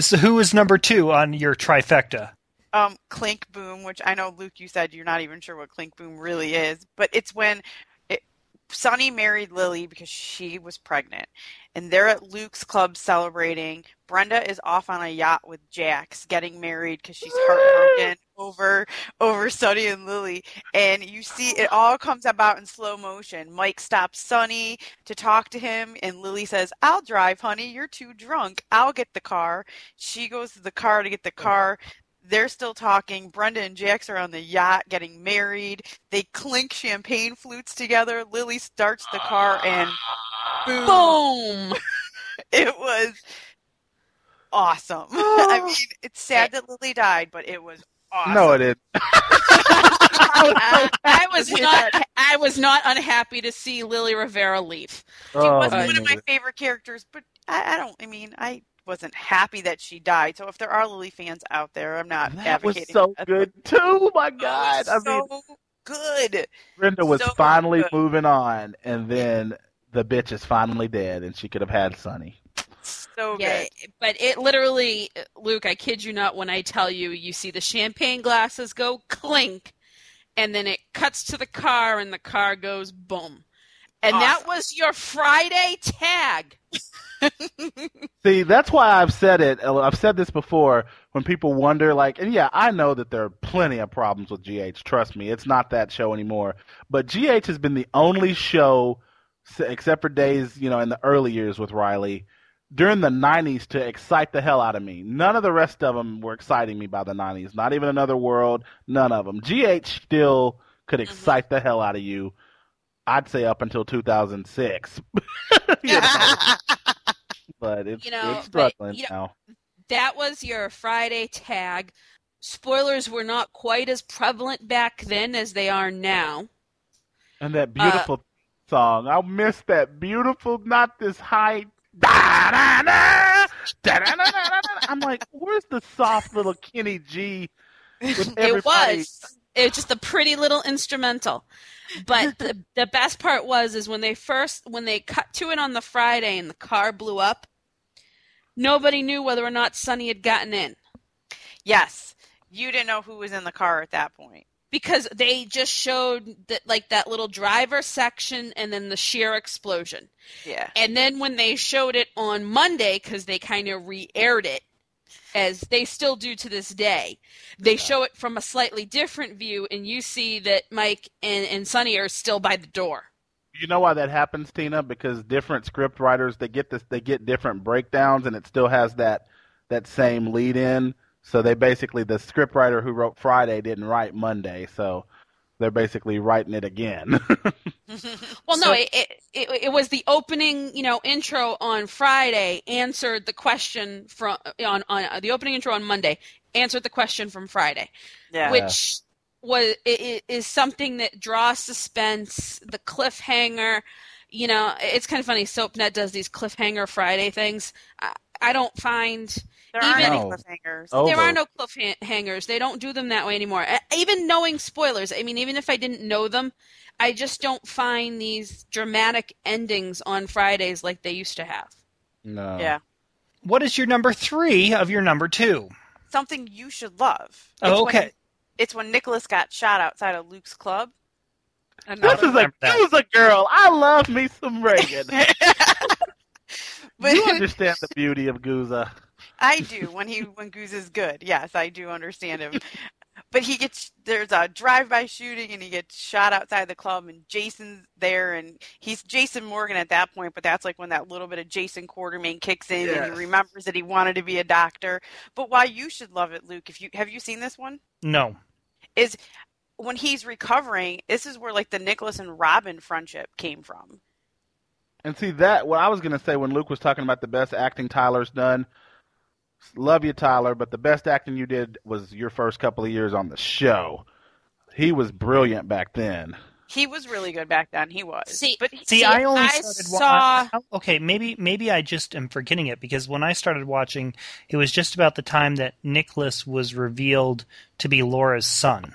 So who is number two on your trifecta? um, Clink Boom, which I know Luke, you said you're not even sure what Clink Boom really is, but it's when it, Sonny married Lily because she was pregnant, and they're at Luke's club celebrating. Brenda is off on a yacht with Jax, getting married because she's heartbroken over over Sonny and Lily, and you see it all comes about in slow motion. Mike stops Sonny to talk to him, and Lily says, "I'll drive, honey. You're too drunk. I'll get the car." She goes to the car to get the car they're still talking. Brenda and Jax are on the yacht getting married. They clink champagne flutes together. Lily starts the car and boom. Boom. It was awesome. I oh. mean, it's sad that Lily died, but it was awesome. No, it is. I was not. I was not unhappy to see Lily Rivera leave. She was Oh, one of my favorite characters, but I, I don't, I mean, I wasn't happy that she died. So if there are Lily fans out there, I'm not That was advocating. so that, good too. My God, was I mean, good. Brenda was so finally good. moving on, and then the bitch is finally dead, and she could have had Sonny. So Yeah, good. but it literally, Luke. I kid you not when I tell you, you see the champagne glasses go clink, and then it cuts to the car, and the car goes boom, and that was your Friday tag. See, that's why I've said it. I've said this before when people wonder, like, and yeah, I know that there are plenty of problems with GH. Trust me, it's not that show anymore. But GH has been the only show, except for days, you know, in the early years with Reilly, during the 90s to excite the hell out of me. None of the rest of them were exciting me by the 90s. Not even Another World, none of them. GH still could mm-hmm. excite the hell out of you. I'd say up until 2006. You know, but it's, You know, it's but, struggling you know, now. That was your Friday tag. Spoilers were not quite as prevalent back then as they are now. And that beautiful uh, song. I miss that beautiful, not this high. Da-da-da, da-da-da-da-da. I'm like, where's the soft little Kenny G with? It was. It was just a pretty little instrumental. But the, the best part was is when they first when they cut to it on the Friday and the car blew up, nobody knew whether or not Sonny had gotten in. Yes. You didn't know who was in the car at that point. Because they just showed that like that little driver section and then the sheer explosion. Yeah. And then when they showed it on Monday, because they kind of re-aired it, as they still do to this day, they show it from a slightly different view, and you see that Mike and, and Sonny are still by the door. You know why that happens, Tina? Because different script writers they get this they get different breakdowns and it still has that that same lead in. So they basically the scriptwriter who wrote Friday didn't write Monday, so they're basically writing it again. Well, no, So- it, it, it it was the opening, you know, intro on Friday answered the question from on on uh, the opening intro on Monday answered the question from Friday. Yeah. which was i- i- is something that draws suspense. The cliffhanger, you know, it's kind of funny. SoapNet does these cliffhanger Friday things. I, I don't find There aren't Even- any No. cliffhangers. Oh. there are no cliffhangers. They don't do them that way anymore. Even knowing spoilers, I mean, even if I didn't know them, I just don't find these dramatic endings on Fridays like they used to have. No. Yeah. What is your number three of your number two? Something you should love. Oh, it's Oh, when- okay. it's when Nicholas got shot outside of Luke's club. This is a remember this is a girl. I love me some Reagan. but you understand the beauty of Guza. I do when he when Goose is good. Yes, I do understand him. But he gets there's a drive-by shooting and he gets shot outside the club and Jason's there and he's Jason Morgan at that point. But that's like when that little bit of Jason Quartermaine kicks in and he remembers that he wanted to be a doctor. But why you should love it, Luke? If you have you seen this one? No. Is when he's recovering. This is where like the Nicholas and Robin friendship came from. And see that what I was gonna say when Luke was talking about the best acting Tyler's done. Love you, Tyler, but the best acting you did was your first couple of years on the show. He was brilliant back then. He was really good back then. He was. See- but he- See, See, I only I started wa- saw- I- okay, maybe maybe I just am forgetting it because when I started watching, it was just about the time that Nicholas was revealed to be Laura's son.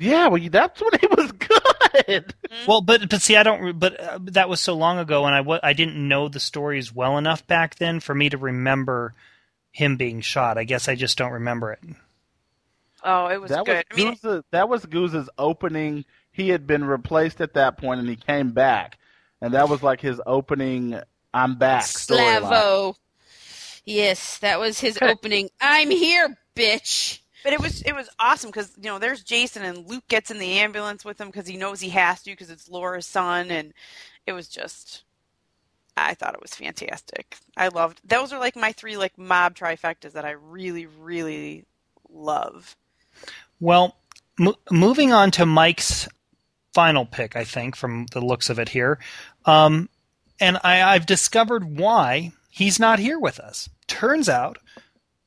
Yeah, well, that's when he was good. Well, but but see, I don't. But uh, that was so long ago, and I I didn't know the stories well enough back then for me to remember him being shot. I guess I just don't remember it. oh, it was that good. I mean, was that was Guza's opening. He had been replaced at that point, and he came back, and that was like his opening. I'm back. Slavo. Yes, that was his opening. I'm here, bitch. But it was it was awesome because you know there's Jason and Luke gets in the ambulance with him because he knows he has to because it's Laura's son and it was just I thought it was fantastic. I loved those are like my three like mob trifectas that I really really love. Well, mo- moving on to Mike's final pick, I think, from the looks of it here. Um, and I, I've discovered why he's not here with us. Turns out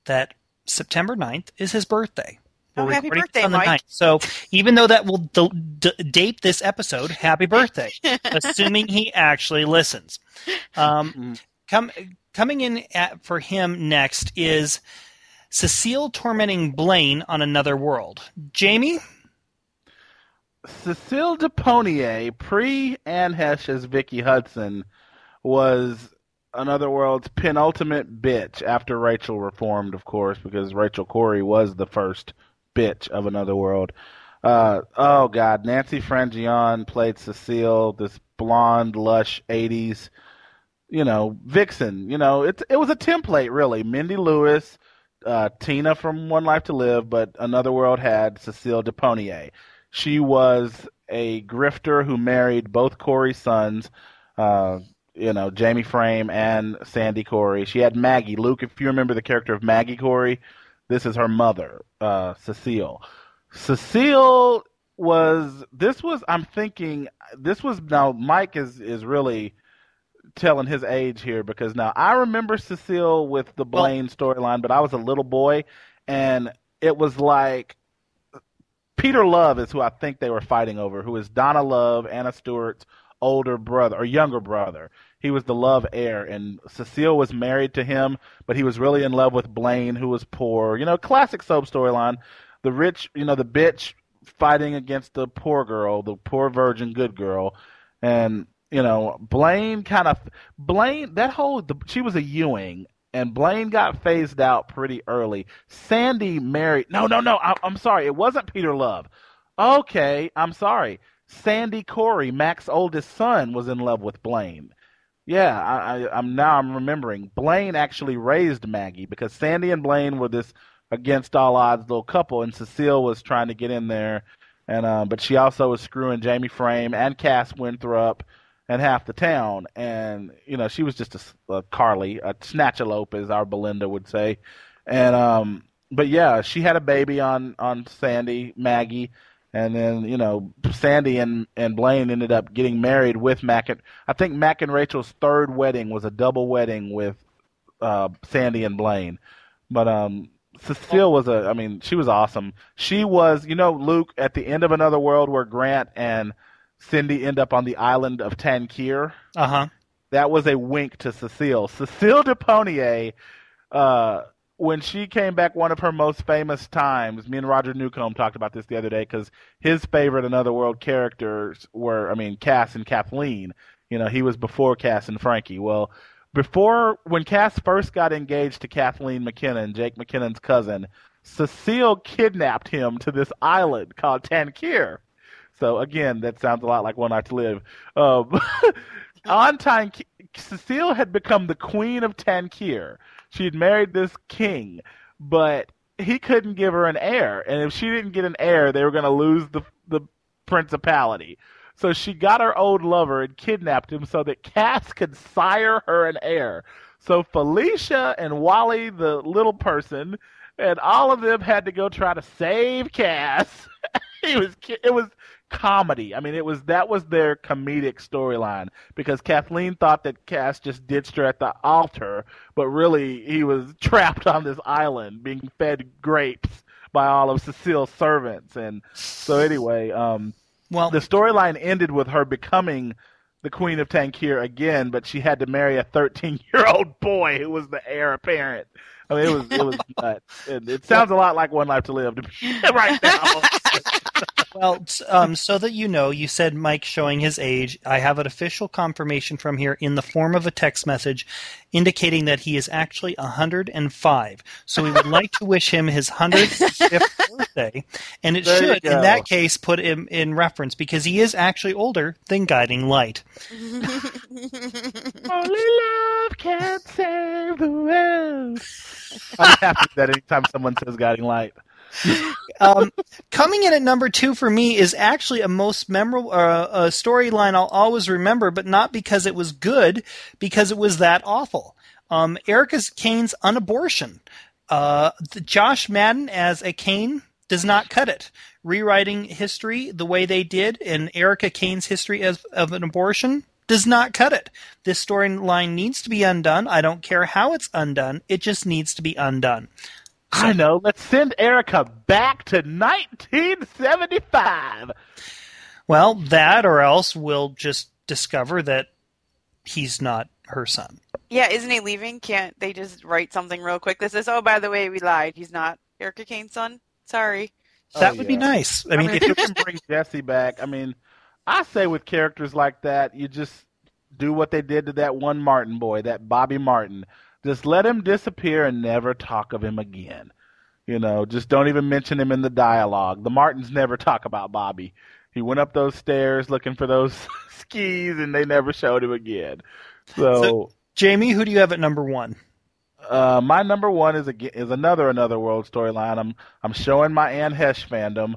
that September 9th is his birthday. Oh, happy birthday, on the Mike. 9th. So even though that will d- d- date this episode, happy birthday, assuming he actually listens. Um, come, coming in at, for him next is Cecile tormenting Blaine on another world. Jamie? Cecile de Poulignac, pre Anne Heche as Vicky Hudson, was Another World's penultimate bitch after Rachel reformed, of course, because Rachel Cory was the first bitch of Another World. Uh, oh God, Nancy Frangione played Cecile, this blonde, lush '80s, you know, vixen. You know, it it was a template really. Mindy Lewis, uh, Tina from One Life to Live, but Another World had Cecile de Poulignac. She was a grifter who married both Cory's sons, uh, you know, Jamie Frame and Sandy Cory. She had Maggie. Luke, if you remember the character of Maggie Cory, this is her mother, uh, Cecile. Cecile was, this was, I'm thinking, this was, now Mike is, is really telling his age here because now I remember Cecile with the Blaine storyline, but I was a little boy and it was like Peter Love is who I think they were fighting over, who is Donna Love, Anna Stuart's older brother or younger brother. He was the love heir, and Cecile was married to him, but he was really in love with Blaine, who was poor. You know, classic soap storyline. The rich, you know, the bitch fighting against the poor girl, the poor virgin good girl, and you know, Blaine kind of Blaine that whole the, she was a Ewing, and Blaine got phased out pretty early. Sandy married. No, no, no. I, I'm sorry. It wasn't Peter Love. Okay, I'm sorry. Sandy Cory, Mac's oldest son, was in love with Blaine. Yeah, I, I'm now I'm remembering. Blaine actually raised Maggie because Sandy and Blaine were this against all odds little couple, and Cecile was trying to get in there, and uh, but she also was screwing Jamie Frame and Cass Winthrop and half the town, and you know she was just a, a Carly, a snatchalope, as our Belinda would say, and um, but yeah, she had a baby on on Sandy Maggie, and then you know Sandy and and Blaine ended up getting married with Mac. And, I think Mac and Rachel's third wedding was a double wedding with uh, Sandy and Blaine, but um. Cecile was a, I mean, she was awesome. She was, you know, Luke at the end of Another World where Grant and Cindy end up on the island of Tankir. Uh huh. That was a wink to Cecile. Cecile de Poulignac uh, when she came back, one of her most famous times, me and Roger Newcomb talked about this the other day because his favorite Another World characters were, I mean, Cass and Kathleen. You know, he was before Cass and Frankie. Well, before when Cass first got engaged to Kathleen McKinnon, Jake McKinnon's cousin, Cecile kidnapped him to this island called Tankir. So again, that sounds a lot like One Night to Live. Um, on time, Cecile had become the queen of Tankir. She had married this king, but he couldn't give her an heir, and if she didn't get an heir, they were going to lose the the principality. So she got her old lover and kidnapped him so that Cass could sire her an heir. So Felicia and Wally, the little person, and all of them had to go try to save Cass. it was it was comedy. I mean, it was that was their comedic storyline because Kathleen thought that Cass just ditched her at the altar, but really he was trapped on this island being fed grapes by all of Cecile's servants. And so anyway, um, Well, the storyline ended with her becoming the queen of Tankir again, but she had to marry a 13 year old boy who was the heir apparent. I mean, it was it was nuts. It, it sounds a lot like One Life to Live to right now. Well, um, so that you know, you said Mike showing his age. I have an official confirmation from here in the form of a text message indicating that he is actually 105. So we would like to wish him his 105th birthday. And it There should, in that case, put him in reference because he is actually older than Guiding Light. Only love can save the world. I'm happy that anytime someone says guiding light. Um, coming in at number two for me is actually a most memorable uh, storyline I'll always remember, but not because it was good, because it was that awful. Um, Erica Kane's unabortion. Uh, Josh Madden as a Kane does not cut it. Rewriting history the way they did in Erica Kane's history as, of an abortion does not cut it. This storyline needs to be undone. I don't care how it's undone. It just needs to be undone. I know. Let's send Erica back to 1975. Well, that or else we'll just discover that he's not her son. Yeah, isn't he leaving? Can't they just write something real quick that says, "Oh, by the way, we lied. He's not Erica Kane's son." Sorry. That Oh, would be nice. I I mean, mean, if you can bring Jesse back, I mean, I say with characters like that, you just do what they did to that one Martin boy, that Bobby Martin. Just let him disappear and never talk of him again. You know, just don't even mention him in the dialogue. The Martins never talk about Bobby. He went up those stairs looking for those skis, and they never showed him again. So, So- Jamie, who do you have at number one? uh, my number one is a, is another another world storyline. I'm I'm showing my Anne Heche fandom,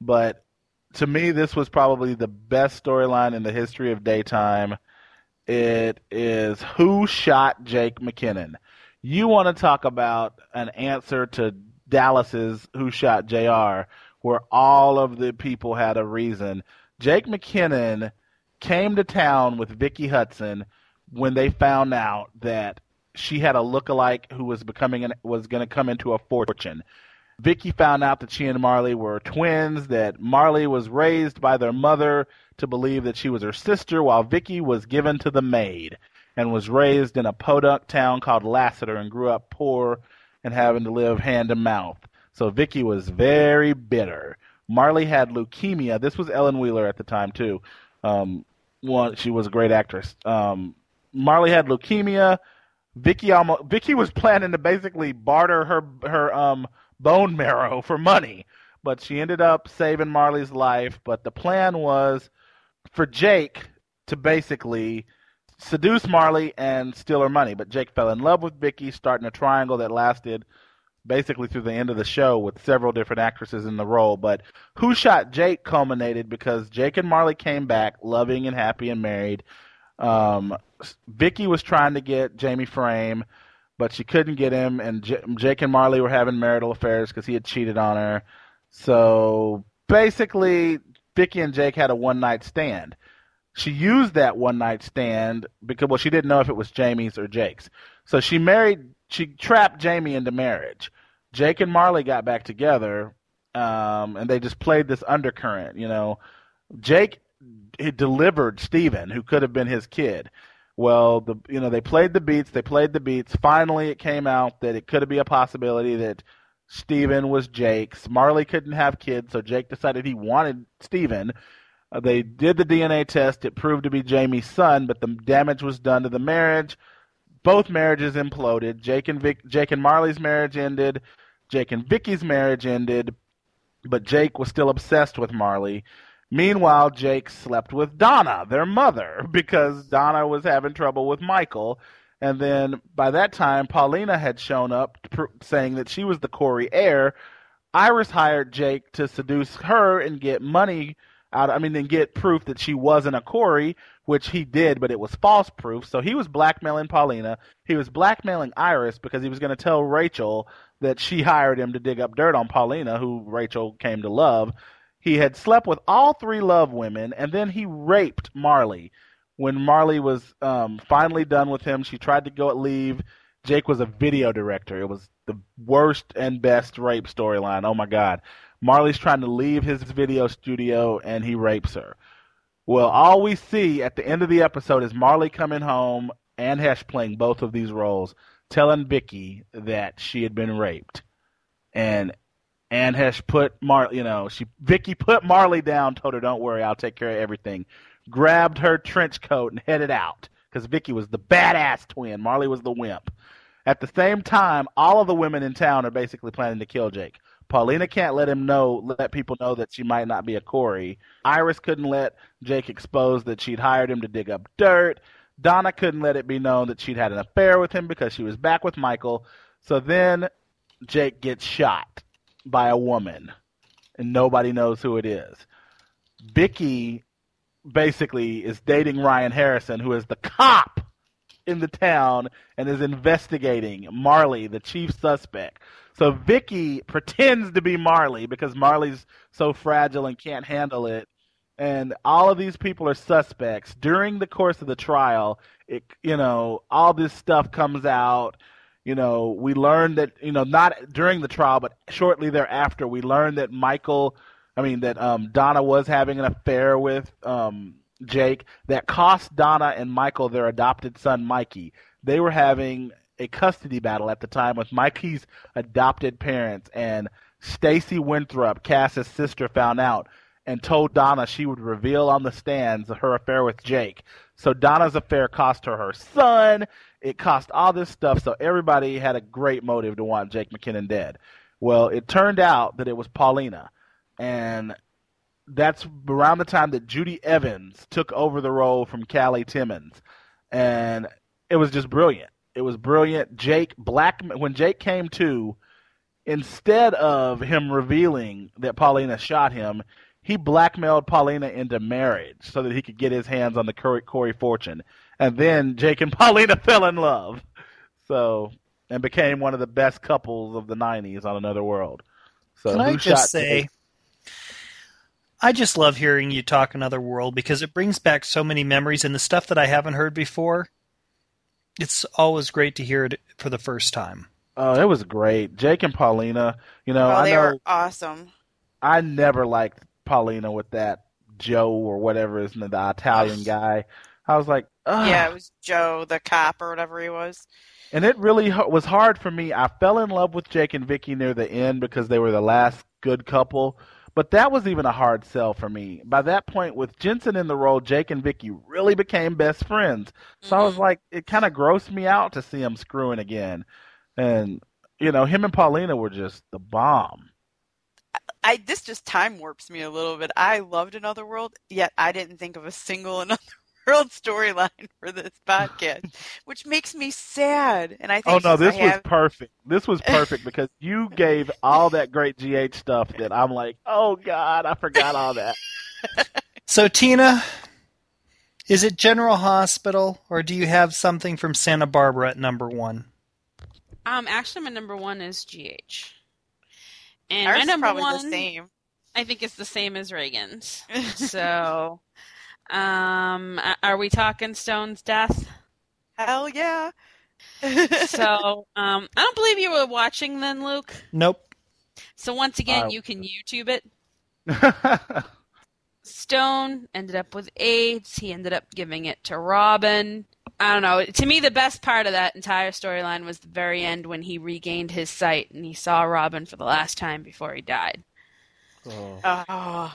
but to me this was probably the best storyline in the history of daytime. It is who shot Jake McKinnon. You want to talk about an answer to Dallas's who shot JR, where all of the people had a reason. Jake McKinnon came to town with Vicky Hudson when they found out that she had a lookalike who was becoming an, was going to come into a fortune. Vicky found out that she and Marley were twins, that Marley was raised by their mother to believe that she was her sister, while Vicky was given to the maid and was raised in a podunk town called Lassiter and grew up poor and having to live hand to mouth. So Vicky was very bitter. Marley had leukemia. This was Ellen Wheeler at the time too. Um, one, she was a great actress. Um, Marley had leukemia. Vicky almost Vicky was planning to basically barter her her um bone marrow for money, but she ended up saving Marley's life. But the plan was for Jake to basically seduce Marley and steal her money. But Jake fell in love with Vicky, starting a triangle that lasted basically through the end of the show with several different actresses in the role. But Who Shot Jake culminated because Jake and Marley came back loving and happy and married. Um, Vicky was trying to get Jamie Frame, but she couldn't get him, and J- Jake and Marley were having marital affairs because he had cheated on her. So basically, Vicky and Jake had a one night stand. She used that one night stand because well, she didn't know if it was Jamie's or Jake's. So she married, she trapped Jamie into marriage. Jake and Marley got back together, um, and they just played this undercurrent. You know, Jake he delivered Steven, who could have been his kid. Well, the you know they played the beats, they played the beats. Finally, it came out that it could be a possibility that Steven was Jake's. Marley couldn't have kids, so Jake decided he wanted Steven. Uh, they did the DNA test. It proved to be Jamie's son, but the damage was done to the marriage. Both marriages imploded. Jake and Vic, Jake and Marley's marriage ended. Jake and Vicky's marriage ended, but Jake was still obsessed with Marley. Meanwhile, Jake slept with Donna, their mother, because Donna was having trouble with Michael. And then by that time, Paulina had shown up pr- saying that she was the Cory heir. Iris hired Jake to seduce her and get money out. I mean, and get proof that she wasn't a Cory, which he did, but it was false proof. So he was blackmailing Paulina. He was blackmailing Iris because he was going to tell Rachel that she hired him to dig up dirt on Paulina, who Rachel came to love. He had slept with all three love women, and then he raped Marley. When Marley was um, finally done with him, she tried to go leave. Jake was a video director. It was the worst and best rape storyline. Oh my god. Marley's trying to leave his video studio and he rapes her. Well, all we see at the end of the episode is Marley coming home and Heche playing both of these roles, telling Vicky that she had been raped. And Anne Heche put Mar, you know, she Vicky put Marley down, told her, "Don't worry, I'll take care of everything." Grabbed her trench coat and headed out because Vicky was the badass twin. Marley was the wimp. At the same time, all of the women in town are basically planning to kill Jake. Paulina can't let him know, let people know that she might not be a Cory. Iris couldn't let Jake expose that she'd hired him to dig up dirt. Donna couldn't let it be known that she'd had an affair with him because she was back with Michael. So then Jake gets shot by a woman, and nobody knows who it is. Vicky basically is dating Ryan Harrison, who is the cop in the town and is investigating Marley, the chief suspect. So Vicky pretends to be Marley because Marley's so fragile and can't handle it. And all of these people are suspects. During the course of the trial, it you know, all this stuff comes out you know, we learned that, you know, not during the trial, but shortly thereafter, we learned that Michael, I mean, that um, Donna was having an affair with um, Jake that cost Donna and Michael their adopted son, Mikey. They were having a custody battle at the time with Mikey's adopted parents, and Stacy Winthrop, Cass's sister, found out and told Donna she would reveal on the stands her affair with Jake. So Donna's affair cost her her son. It cost all this stuff, so everybody had a great motive to want Jake McKinnon dead. Well, it turned out that it was Paulina, and that's around the time that Judi Evans took over the role from Cali Timmins, and it was just brilliant. It was brilliant. Jake Black when Jake came to, instead of him revealing that Paulina shot him, he blackmailed Paulina into marriage so that he could get his hands on the Cory, fortune and then Jake and Paulina fell in love. So and became one of the best couples of the '90s on Another World. So Can I just say, I just love hearing you talk Another World because it brings back so many memories and the stuff that I haven't heard before. It's always great to hear it for the first time. Oh, it was great. Jake and Paulina, you know, oh, I they know were awesome. I never liked Paulina with that Joe or whatever is the Italian guy. I was like, Ugh. Yeah, it was Joe, the cop or whatever he was. And it really was hard for me. I fell in love with Jake and Vicky near the end because they were the last good couple. But that was even a hard sell for me. By that point, with Jensen in the role, Jake and Vicky really became best friends. So. I was mm-hmm. like, it kind of grossed me out to see them screwing again. And, you know, him and Paulina were just the bomb. I this just time warps me a little bit. I loved Another World, yet I didn't think of a single Another world storyline for this podcast, which makes me sad. And I think oh no, this I was have... perfect. This was perfect because you gave all that great GH stuff that I'm like, oh god, I forgot all that. so Tina, is it General Hospital or do you have something from Santa Barbara at number one? Um, actually, my number one is GH, and Ours my number probably one, the same. I think it's the same as Reagan's. so um, are we talking Stone's death? Hell yeah. so, um, I don't believe you were watching then, Luke. Nope. So once again, uh, you can YouTube it. Stone ended up with AIDS. He ended up giving it to Robin. I don't know. To me, the best part of that entire storyline was the very end when he regained his sight and he saw Robin for the last time before he died. Oh. Oh.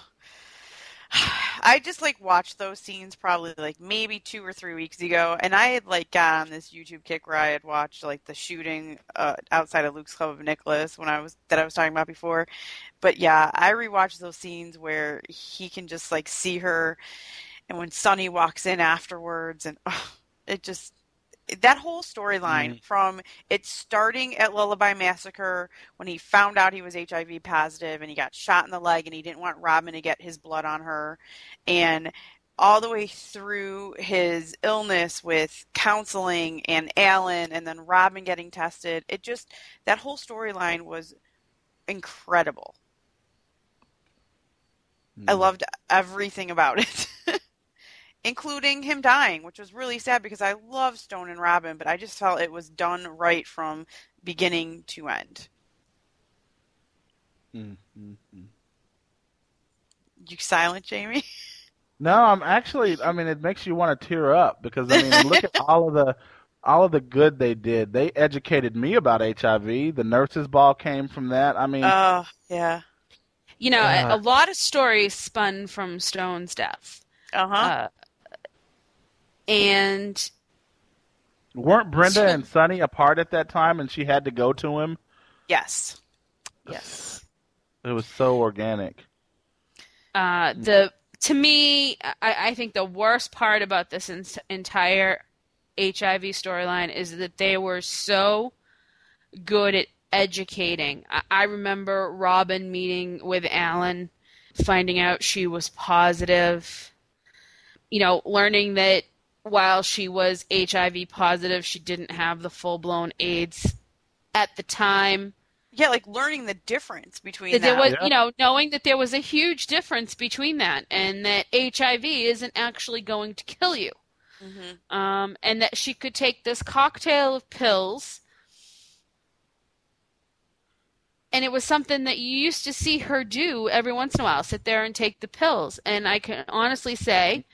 I just like watched those scenes probably like maybe two or three weeks ago, and I had like got on this YouTube kick where I had watched like the shooting uh, outside of Luke's Club of Nicholas when I was that I was talking about before. But yeah, I rewatched those scenes where he can just like see her, and when Sonny walks in afterwards, and oh, it just that whole storyline Mhm. from it starting at Lullaby Massacre when he found out he was HIV positive and he got shot in the leg and he didn't want Robin to get his blood on her and all the way through his illness with counseling and Alan and then Robin getting tested it just that whole storyline was incredible I Mm. loved everything about it including him dying, which was really sad because I love Stone and Robin, but I just felt it was done right from beginning to end. Mm, mm, mm. You silent, Jamie? No, I'm actually. I mean, it makes you want to tear up because I mean, look at all of the, all of the good they did. They educated me about HIV. The nurses' ball came from that. I mean, Oh, yeah. You know, a, a lot of stories spun from Stone's death. Uh-huh. Uh, and weren't Brenda so- and Sonny apart at that time, and she had to go to him? yes. yes. It was so organic. Uh, the to me, I, I think the worst part about this en- entire HIV storyline is that they were so good at educating. I, I remember Robin meeting with Alan, finding out she was positive. You know, learning that while she was HIV positive, she didn't have the full blown AIDS at the time. Yeah, like learning the difference between That there that. was, Yeah. you know, knowing that there was a huge difference between that, and that HIV isn't actually going to kill you, Mhm. um, and that she could take this cocktail of pills, and it was something that you used to see her do every once in a while, sit there and take the pills. And I can honestly say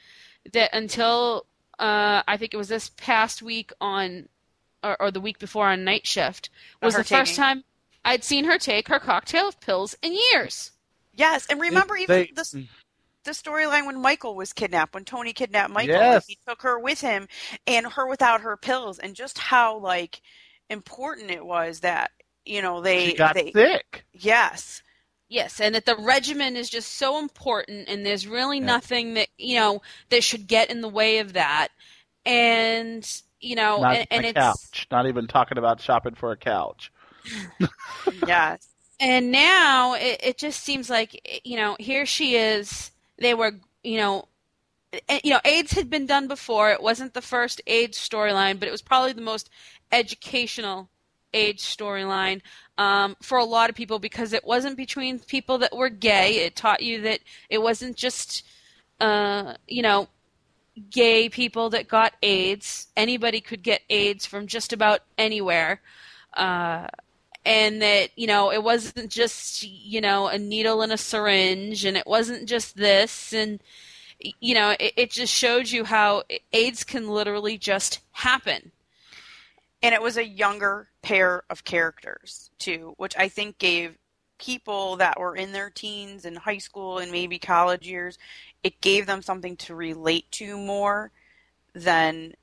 that until uh, I think it was this past week on, or, or the week before on night shift, was her the first time I'd seen her take her cocktail of pills in years. Yes, and remember It- even they- the the storyline when Michael was kidnapped, when Tony kidnapped Michael, Yes. he took her with him, and her without her pills, and just how like important it was that you know they she got they sick. yes Yes, and that the regimen is just so important, and there's really Yeah. nothing that you know that should get in the way of that. And you know, Not and, and a it's couch. Not even talking about shopping for a couch. yes and now it, it just seems like you know here she is. They were you know. You know, AIDS had been done before. It wasn't the first AIDS storyline, but it was probably the most educational AIDS storyline um, for a lot of people because it wasn't between people that were gay. It taught you that it wasn't just, uh, you know, gay people that got AIDS. Anybody could get AIDS from just about anywhere. Uh, and that, you know, it wasn't just, you know, a needle and a syringe, and it wasn't just this. And, you know, it, it just showed you how AIDS can literally just happen. and it was a younger pair of characters too which i think gave people that were in their teens and high school and maybe college years it gave them something to relate to more than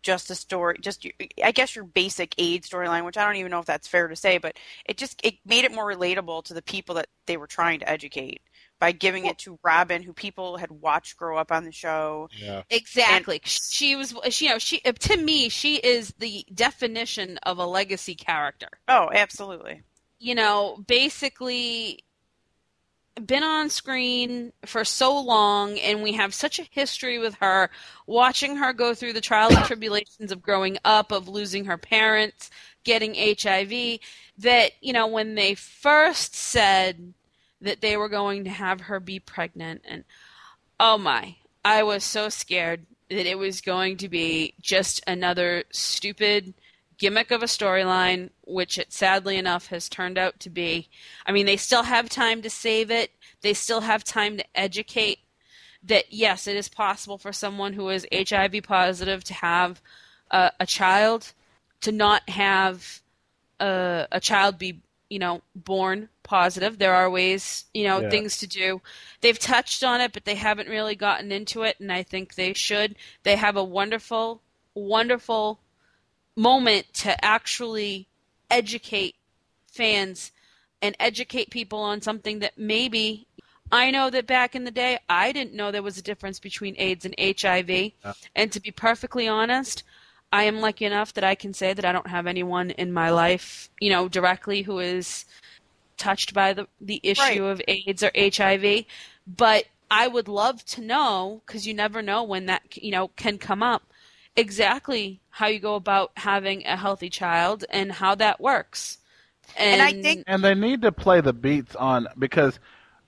just a story just i guess your basic aid storyline which i don't even know if that's fair to say but it just it made it more relatable to the people that they were trying to educate by giving it to robin who people had watched grow up on the show Yeah. Exactly. she was, she, you know, she uh, to me, she is the definition of a legacy character. oh absolutely You know, basically been on screen for so long and we have such a history with her watching her go through the trials and tribulations of growing up of losing her parents getting hiv that you know when they first said that they were going to have her be pregnant and oh my i was so scared that it was going to be just another stupid gimmick of a storyline, which it sadly enough has turned out to be. I mean, they still have time to save it. They still have time to educate that yes, it is possible for someone who is HIV positive to have a, child, to not have a child be, you know, born positive. There are ways, you know, Yeah. things to do. They've touched on it, but they haven't really gotten into it, and I think they should. They have a wonderful, wonderful moment to actually educate fans and educate people on something that maybe I know that back in the day I didn't know there was a difference between AIDS and HIV. And to be perfectly honest, I am lucky enough that I can say that I don't have anyone in my life, you know, directly who is touched by the the issue Right. of AIDS or HIV, but I would love to know because you never know when that you know can come up exactly how you go about having a healthy child and how that works. And And, I think- And they need to play the beats on because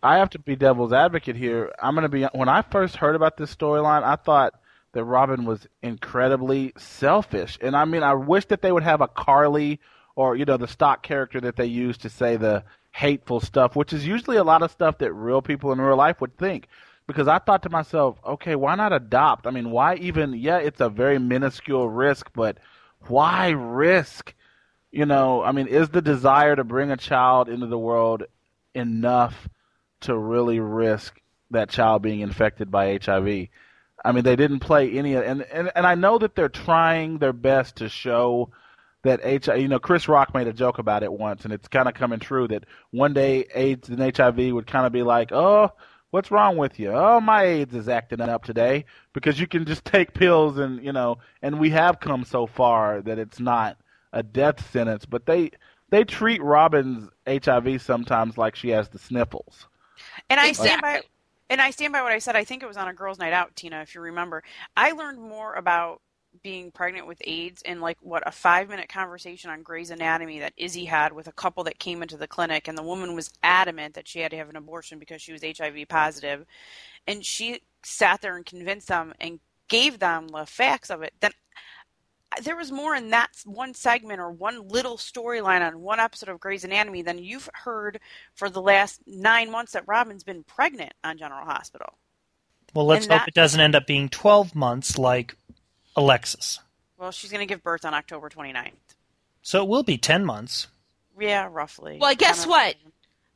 I have to be devil's advocate here. I'm going to be when I first heard about this storyline, I thought that Robin was incredibly selfish. And I mean, I wish that they would have a Carly or you know the stock character that they use to say the hateful stuff, which is usually a lot of stuff that real people in real life would think. Because I thought to myself, okay, why not adopt? I mean, why even? Yeah, it's a very minuscule risk, but why risk? you know, I mean, is the desire to bring a child into the world enough to really risk that child being infected by HIV? I mean, they didn't play any, and and and I know that they're trying their best to show that HIV. You know, Chris Rock made a joke about it once, and it's kind of coming true that one day AIDS and HIV would kind of be like, oh. What's wrong with you? Oh, my AIDS is acting up today because you can just take pills and you know, and we have come so far that it's not a death sentence, but they they treat Robin's HIV sometimes like she has the sniffles. And I stand by Exactly. And I stand by what I said. I think it was on a girls' night out, Tina, if you remember. I learned more about being pregnant with AIDS in like what a five minute conversation on Grey's Anatomy that Izzy had with a couple that came into the clinic and the woman was adamant that she had to have an abortion because she was HIV positive and she sat there and convinced them and gave them the facts of it. Then there was more in that one segment or one little storyline on one episode of Grey's Anatomy than you've heard for the last nine months that Robin's been pregnant on General Hospital. Well, let's And hope that- it doesn't end up being 12 months like Alexis. Well, she's going to give birth on October 29th. So it will be 10 months. Yeah, roughly. well, guess Kinda- what?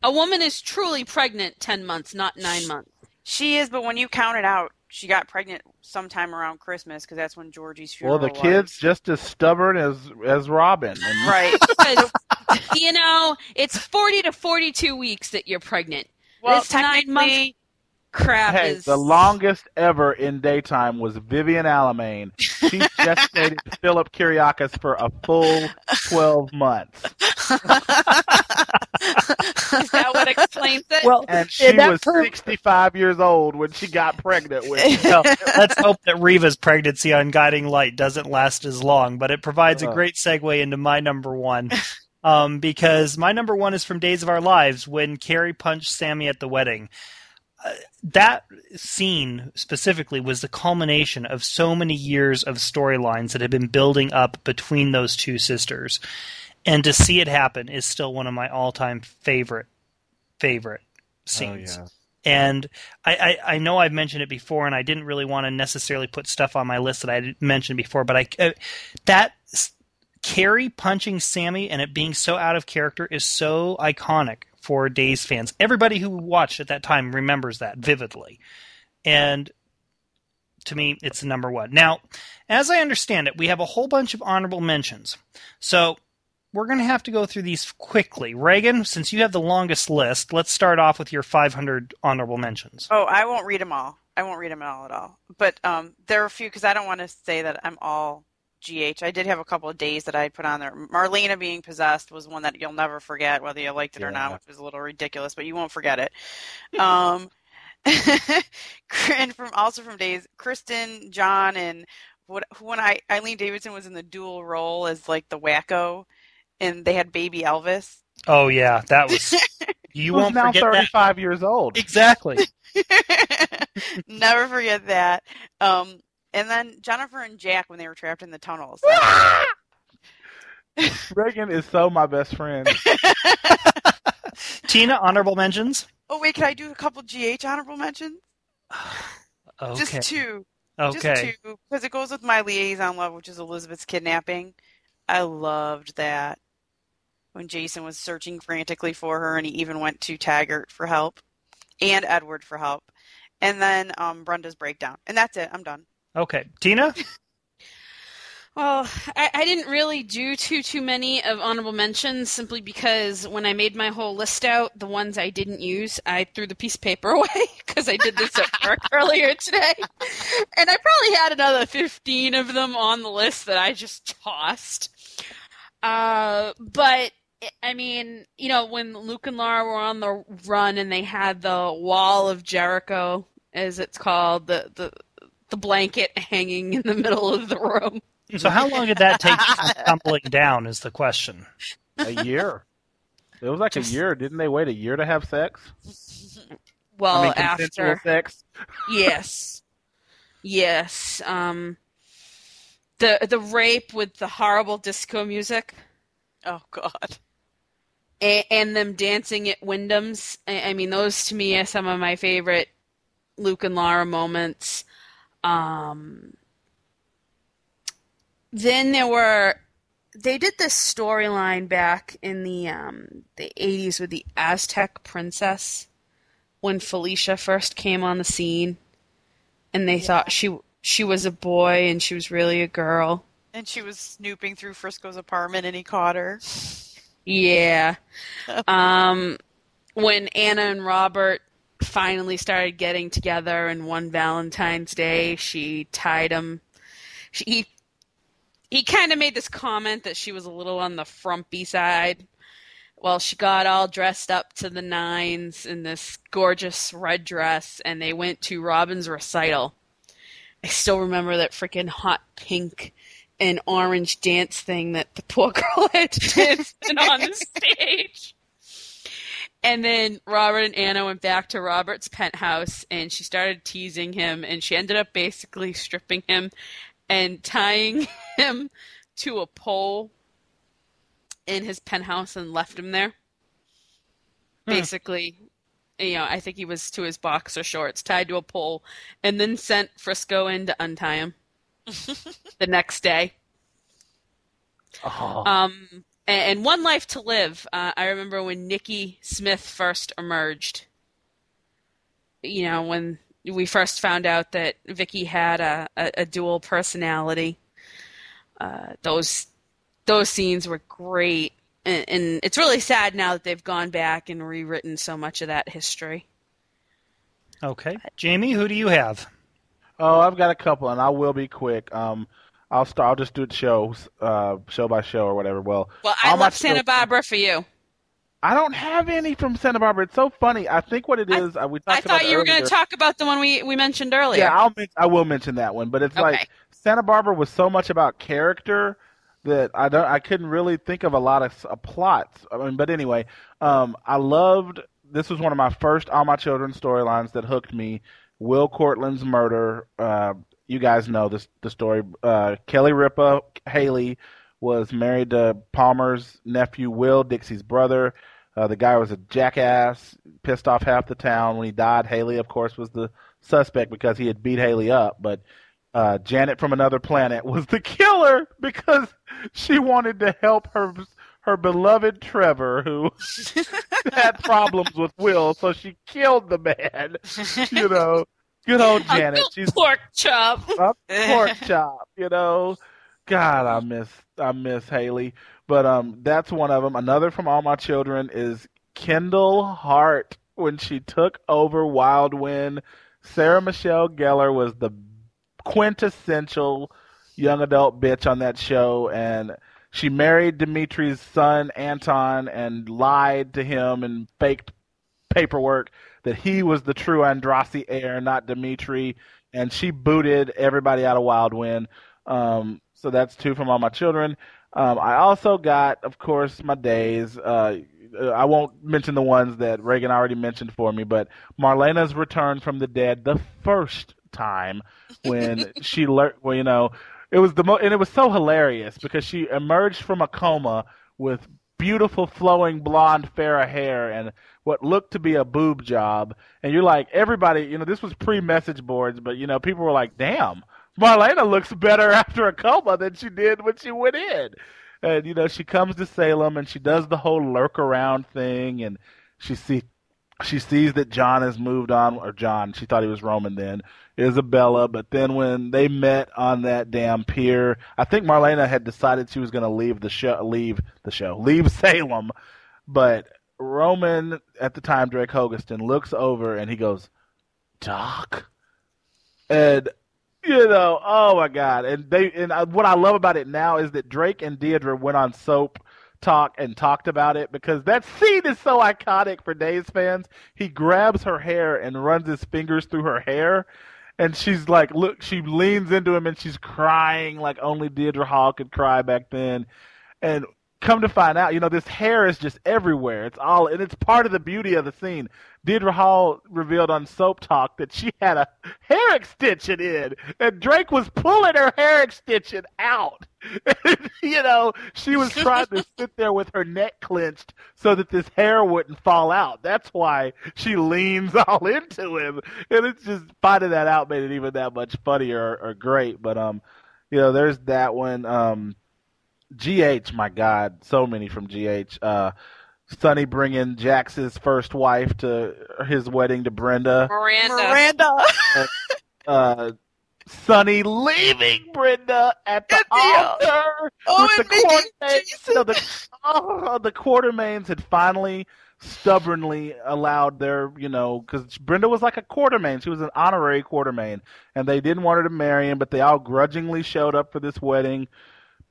A woman is truly pregnant 10 months, not 9 months. She is, but when you count it out, she got pregnant sometime around Christmas because that's when Georgie's funeral. Well, funeral the kid's just as stubborn as as Robin. And Right. Because, you know, it's 40 to 42 weeks that you're pregnant. Well, this nine month crap Hey, is the longest ever in daytime was Vivian Alamain. She gestated Philip Kiriakis for a full twelve months, Is that what explains it? Well, and she in was per- sixty-five years old when she got pregnant with. him. well, let's hope that Reva's pregnancy on Guiding Light doesn't last as long, but it provides a Uh. great segue into my number one. Um, because my number one is from Days of Our Lives when Carrie punched Sammy at the wedding. Uh, that scene specifically was the culmination of so many years of storylines that had been building up between those two sisters. And to see it happen is still one of my all time favorite favorite scenes. And I, I, I know I've mentioned it before, and I didn't really want to necessarily put stuff on my list that I had mentioned before, but I uh, that s- Carrie punching Sammy and it being so out of character is so iconic for Days fans. Everybody who watched at that time remembers that vividly, and to me, it's the number one. Now, as I understand it, we have a whole bunch of honorable mentions, so we're going to have to go through these quickly. Reagan, since you have the longest list, let's start off with your 500 honorable mentions. Oh, I won't read them all. I won't read them all at all. But um, there are a few because I don't want to say that I'm all GH. I did have a couple of days that I put on there. Marlena being possessed was one that you'll never forget, whether you liked it or not, which was a little ridiculous, but you won't forget it. Um, and from also from days, Kristen, John, and what when I Eileen Davidson was in the dual role as like the wacko, and they had baby Elvis. Oh yeah, that was. You Who's won't now forget that. thirty-five years old. Exactly. Never forget that. Um, and then Jennifer and Jack when they were trapped in the tunnels. Reagan is so my best friend. Tina, honorable mentions. oh wait, can I do a couple GH honorable mentions? Okay. Just two. okay. Just two. Because it goes with my Liason love, which is Elizabeth's kidnapping. I loved that. When Jason was searching frantically for her and he even went to Taggart for help. And Edward for help. And then um, Brenda's breakdown. And that's it. I'm done. Okay. Tina? Well, I, I didn't really do too too many of honorable mentions simply because when I made my whole list out, the ones I didn't use, I threw the piece of paper away because I did this at work earlier today, and I probably had another fifteen of them on the list that I just tossed. Uh, but I mean, you know, when Luke and Laura were on the run and they had the wall of Jericho, as it's called, the the the blanket hanging in the middle of the room. So how long did that take tumbling down is the question. A year. It was like a year. Didn't they wait a year to have sex? Well, I mean, after sex. yes, yes, um, the the rape with the horrible disco music Oh, God. And, and them dancing at Wyndham's. I, I mean, those to me are some of my favorite Luke and Laura moments. Um, then there were they did this storyline back in the um, the 80s with the Aztec princess when Felicia first came on the scene and they thought she she was a boy and she was really a girl. And she was snooping through Frisco's apartment and he caught her. Yeah. Um, when Anna and Robert finally started getting together and one Valentine's Day, she tied him. She, he he kind of made this comment that she was a little on the frumpy side. Well, she got all dressed up to the nines in this gorgeous red dress, and they went to Robin's recital. I still remember that freaking hot pink and orange dance thing that the poor girl had to dance in on the stage. And then Robert and Anna went back to Robert's penthouse and she started teasing him and she ended up basically stripping him and tying him to a pole in his penthouse and left him there. Hmm. Basically, you know, I think he was to his boxer shorts tied to a pole and then sent Frisco in to untie him the next day. Oh. Um, and, and One Life to Live. Uh, I remember when Niki Smith first emerged. You know, when we first found out that Vicky had a, a, a dual personality. Uh, those those scenes were great, and, and it's really sad now that they've gone back and rewritten so much of that history. Okay. Jamie, who do you have? Oh, I've got a couple, and I will be quick. Um, I'll start. I'll just do it shows, uh, show by show or whatever. Well, Well, I love Santa Barbara for you. I don't have any from Santa Barbara. It's so funny. I think what it is, uh, we talked I thought you were going to talk about the one we, we mentioned earlier. Yeah, I'll I will mention that one, but it's Okay. like Santa Barbara was so much about character that I don't I couldn't really think of a lot of uh, plots. I mean, but anyway, um, I loved this was one of my first all my children storylines that hooked me. Will Cortland's murder. Uh, you guys know this the story. Uh, Kelly Ripa Haley was married to Palmer's nephew Will, Dixie's brother. Uh, the guy was a jackass, pissed off half the town. When he died, Haley, of course, was the suspect because he had beat Haley up. But uh, Janet from another planet was the killer because she wanted to help her her beloved Trevor, who had problems with Will, so she killed the man. You know, good old Janet. She's Pork chop. pork chop, you know. God, I miss I miss Haley, but um, that's one of them. Another from All My Children is Kendall Hart when she took over Wild Wind. Sarah Michelle Gellar was the quintessential young adult bitch on that show, and she married Dimitri's son Anton and lied to him and faked paperwork that he was the true Andrassy heir, not Dimitri, and she booted everybody out of Wild Wind. Um, so that's two from all my children. Um, I also got, of course, my days. Uh, I won't mention the ones that Reagan already mentioned for me, but Marlena's return from the dead the first time when she learned, well, you know, it was the mo- and it was so hilarious because she emerged from a coma with beautiful flowing blonde Farrah hair and what looked to be a boob job. And you're like, everybody, you know, this was pre message boards, but you know, people were like, damn, Marlena looks better after a coma than she did when she went in. And you know, she comes to Salem and she does the whole lurk around thing and she see she sees that John has moved on or John, she thought he was Roman then, Isabella, but then when they met on that damn pier, I think Marlena had decided she was going to leave the show leave the show, leave Salem, but Roman at the time Drake Hogestyn looks over and he goes, "Doc." And you know, oh my god! And they and I, what I love about it now is that Drake and Deidre went on soap talk and talked about it because that scene is so iconic for Days fans. He grabs her hair and runs his fingers through her hair, and she's like, look, she leans into him and she's crying like only Deidre Hall could cry back then. And come to find out, you know, this hair is just everywhere. It's all, and it's part of the beauty of the scene. Deidre Hall revealed on Soap Talk that she had a hair extension in, and Drake was pulling her hair extension out. you know, she was trying to sit there with her neck clenched so that this hair wouldn't fall out. That's why she leans all into him, and it's just finding that out made it even that much funnier or, or great. But um, you know, there's that one. Um, GH, my God, so many from GH. Uh, Sonny bringing Jax's first wife to his wedding to Brenda. Miranda. Miranda. Uh, Sonny leaving Brenda at the At the altar Oh, with and the making Quartermaines. Jason. No, the, oh, the Quartermaines had finally stubbornly allowed their, you know, because Brenda was like a Quartermaine. She was an honorary Quartermaine, and they didn't want her to marry him, but they all grudgingly showed up for this wedding.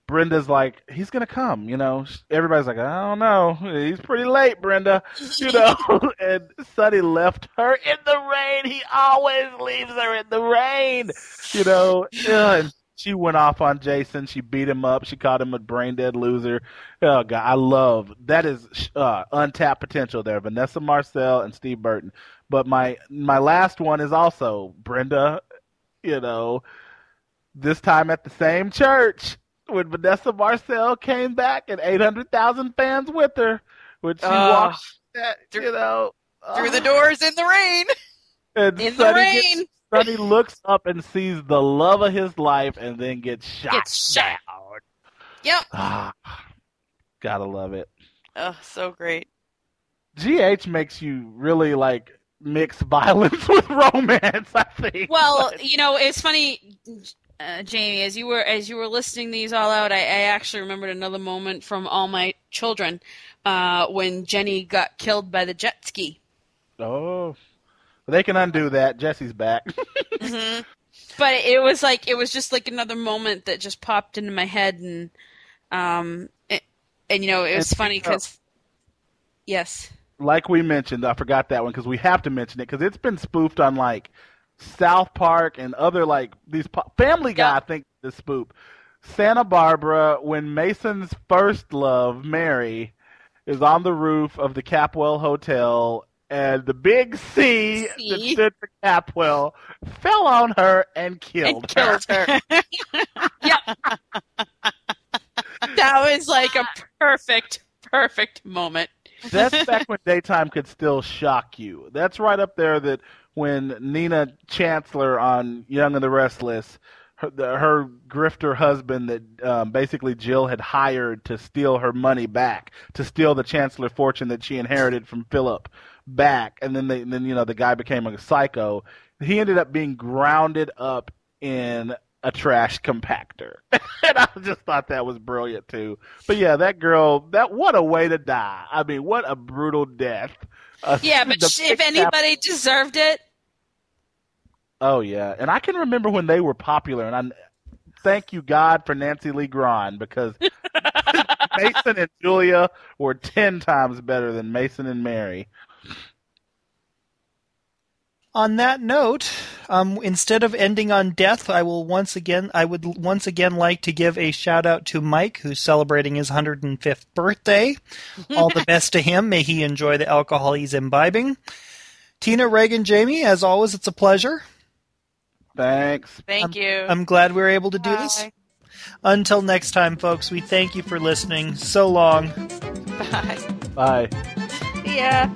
Brenda's like, he's gonna come, you know. Everybody's like, I don't know, he's pretty late, Brenda, you know. and Sonny left her in the rain. He always leaves her in the rain, you know. And she went off on Jason. She beat him up. She called him a brain dead loser. Oh God, I love that is uh, untapped potential there. Vanessa Marcil and Steve Burton. But my my last one is also Brenda. You know, this time at the same church when Vanessa Marcil came back and 800,000 fans with her when she Oh. walked that, Through- you know, Through the oh. doors in the rain. And In the rain. Gets, Sonny looks up and sees the love of his life and then gets shot. Gets shot. down. Yep. Ah, gotta love it. Oh, so great. GH makes you really like mix violence with romance, I think. Well, But- you know, it's funny, uh, Jamie. As you were as you were listing these all out, I, I actually remembered another moment from All My Children uh, when Jenny got killed by the jet ski. oh, they can undo that. Jesse's back. hmm But it was like it was just like another moment that just popped into my head, and um, it, and you know, it was funny because yes, like we mentioned, I forgot that one because we have to mention it because it's been spoofed on like South Park and other like these po- Family Guy. Yeah. I think the spoof Santa Barbara when Mason's first love Mary is on the roof of the Capwell Hotel. And the big C, that C. stood for Capwell fell on her and killed her. Killed her. that was like a perfect, perfect moment. That's back when daytime could still shock you. That's right up there that when Nina Chancellor on Young and the Restless, her, the, her grifter husband that um, basically Jill had hired to steal her money back, to steal the Chancellor fortune that she inherited from Philip back, and then they, and then you know the guy became a psycho. He ended up being grounded up in a trash compactor, and I just thought that was brilliant too. But yeah, that girl, that what a way to die. I mean, what a brutal death. Uh, Yeah, but sh- if anybody deserved it, Oh yeah, and I can remember when they were popular, and I thank you God for Nancy Lee because Mason and Julia were ten times better than Mason and Mary. On that note, um, instead of ending on death, I will once again I would once again like to give a shout out to Mike, who's celebrating his 105th birthday. All the best to him. May he enjoy the alcohol he's imbibing. Tina, Reagan, Jamie, as always, it's a pleasure. Thanks. Thank you. I'm glad we were able to do this. Until next time, folks, we thank you for listening. So long. Bye. Bye. Yeah.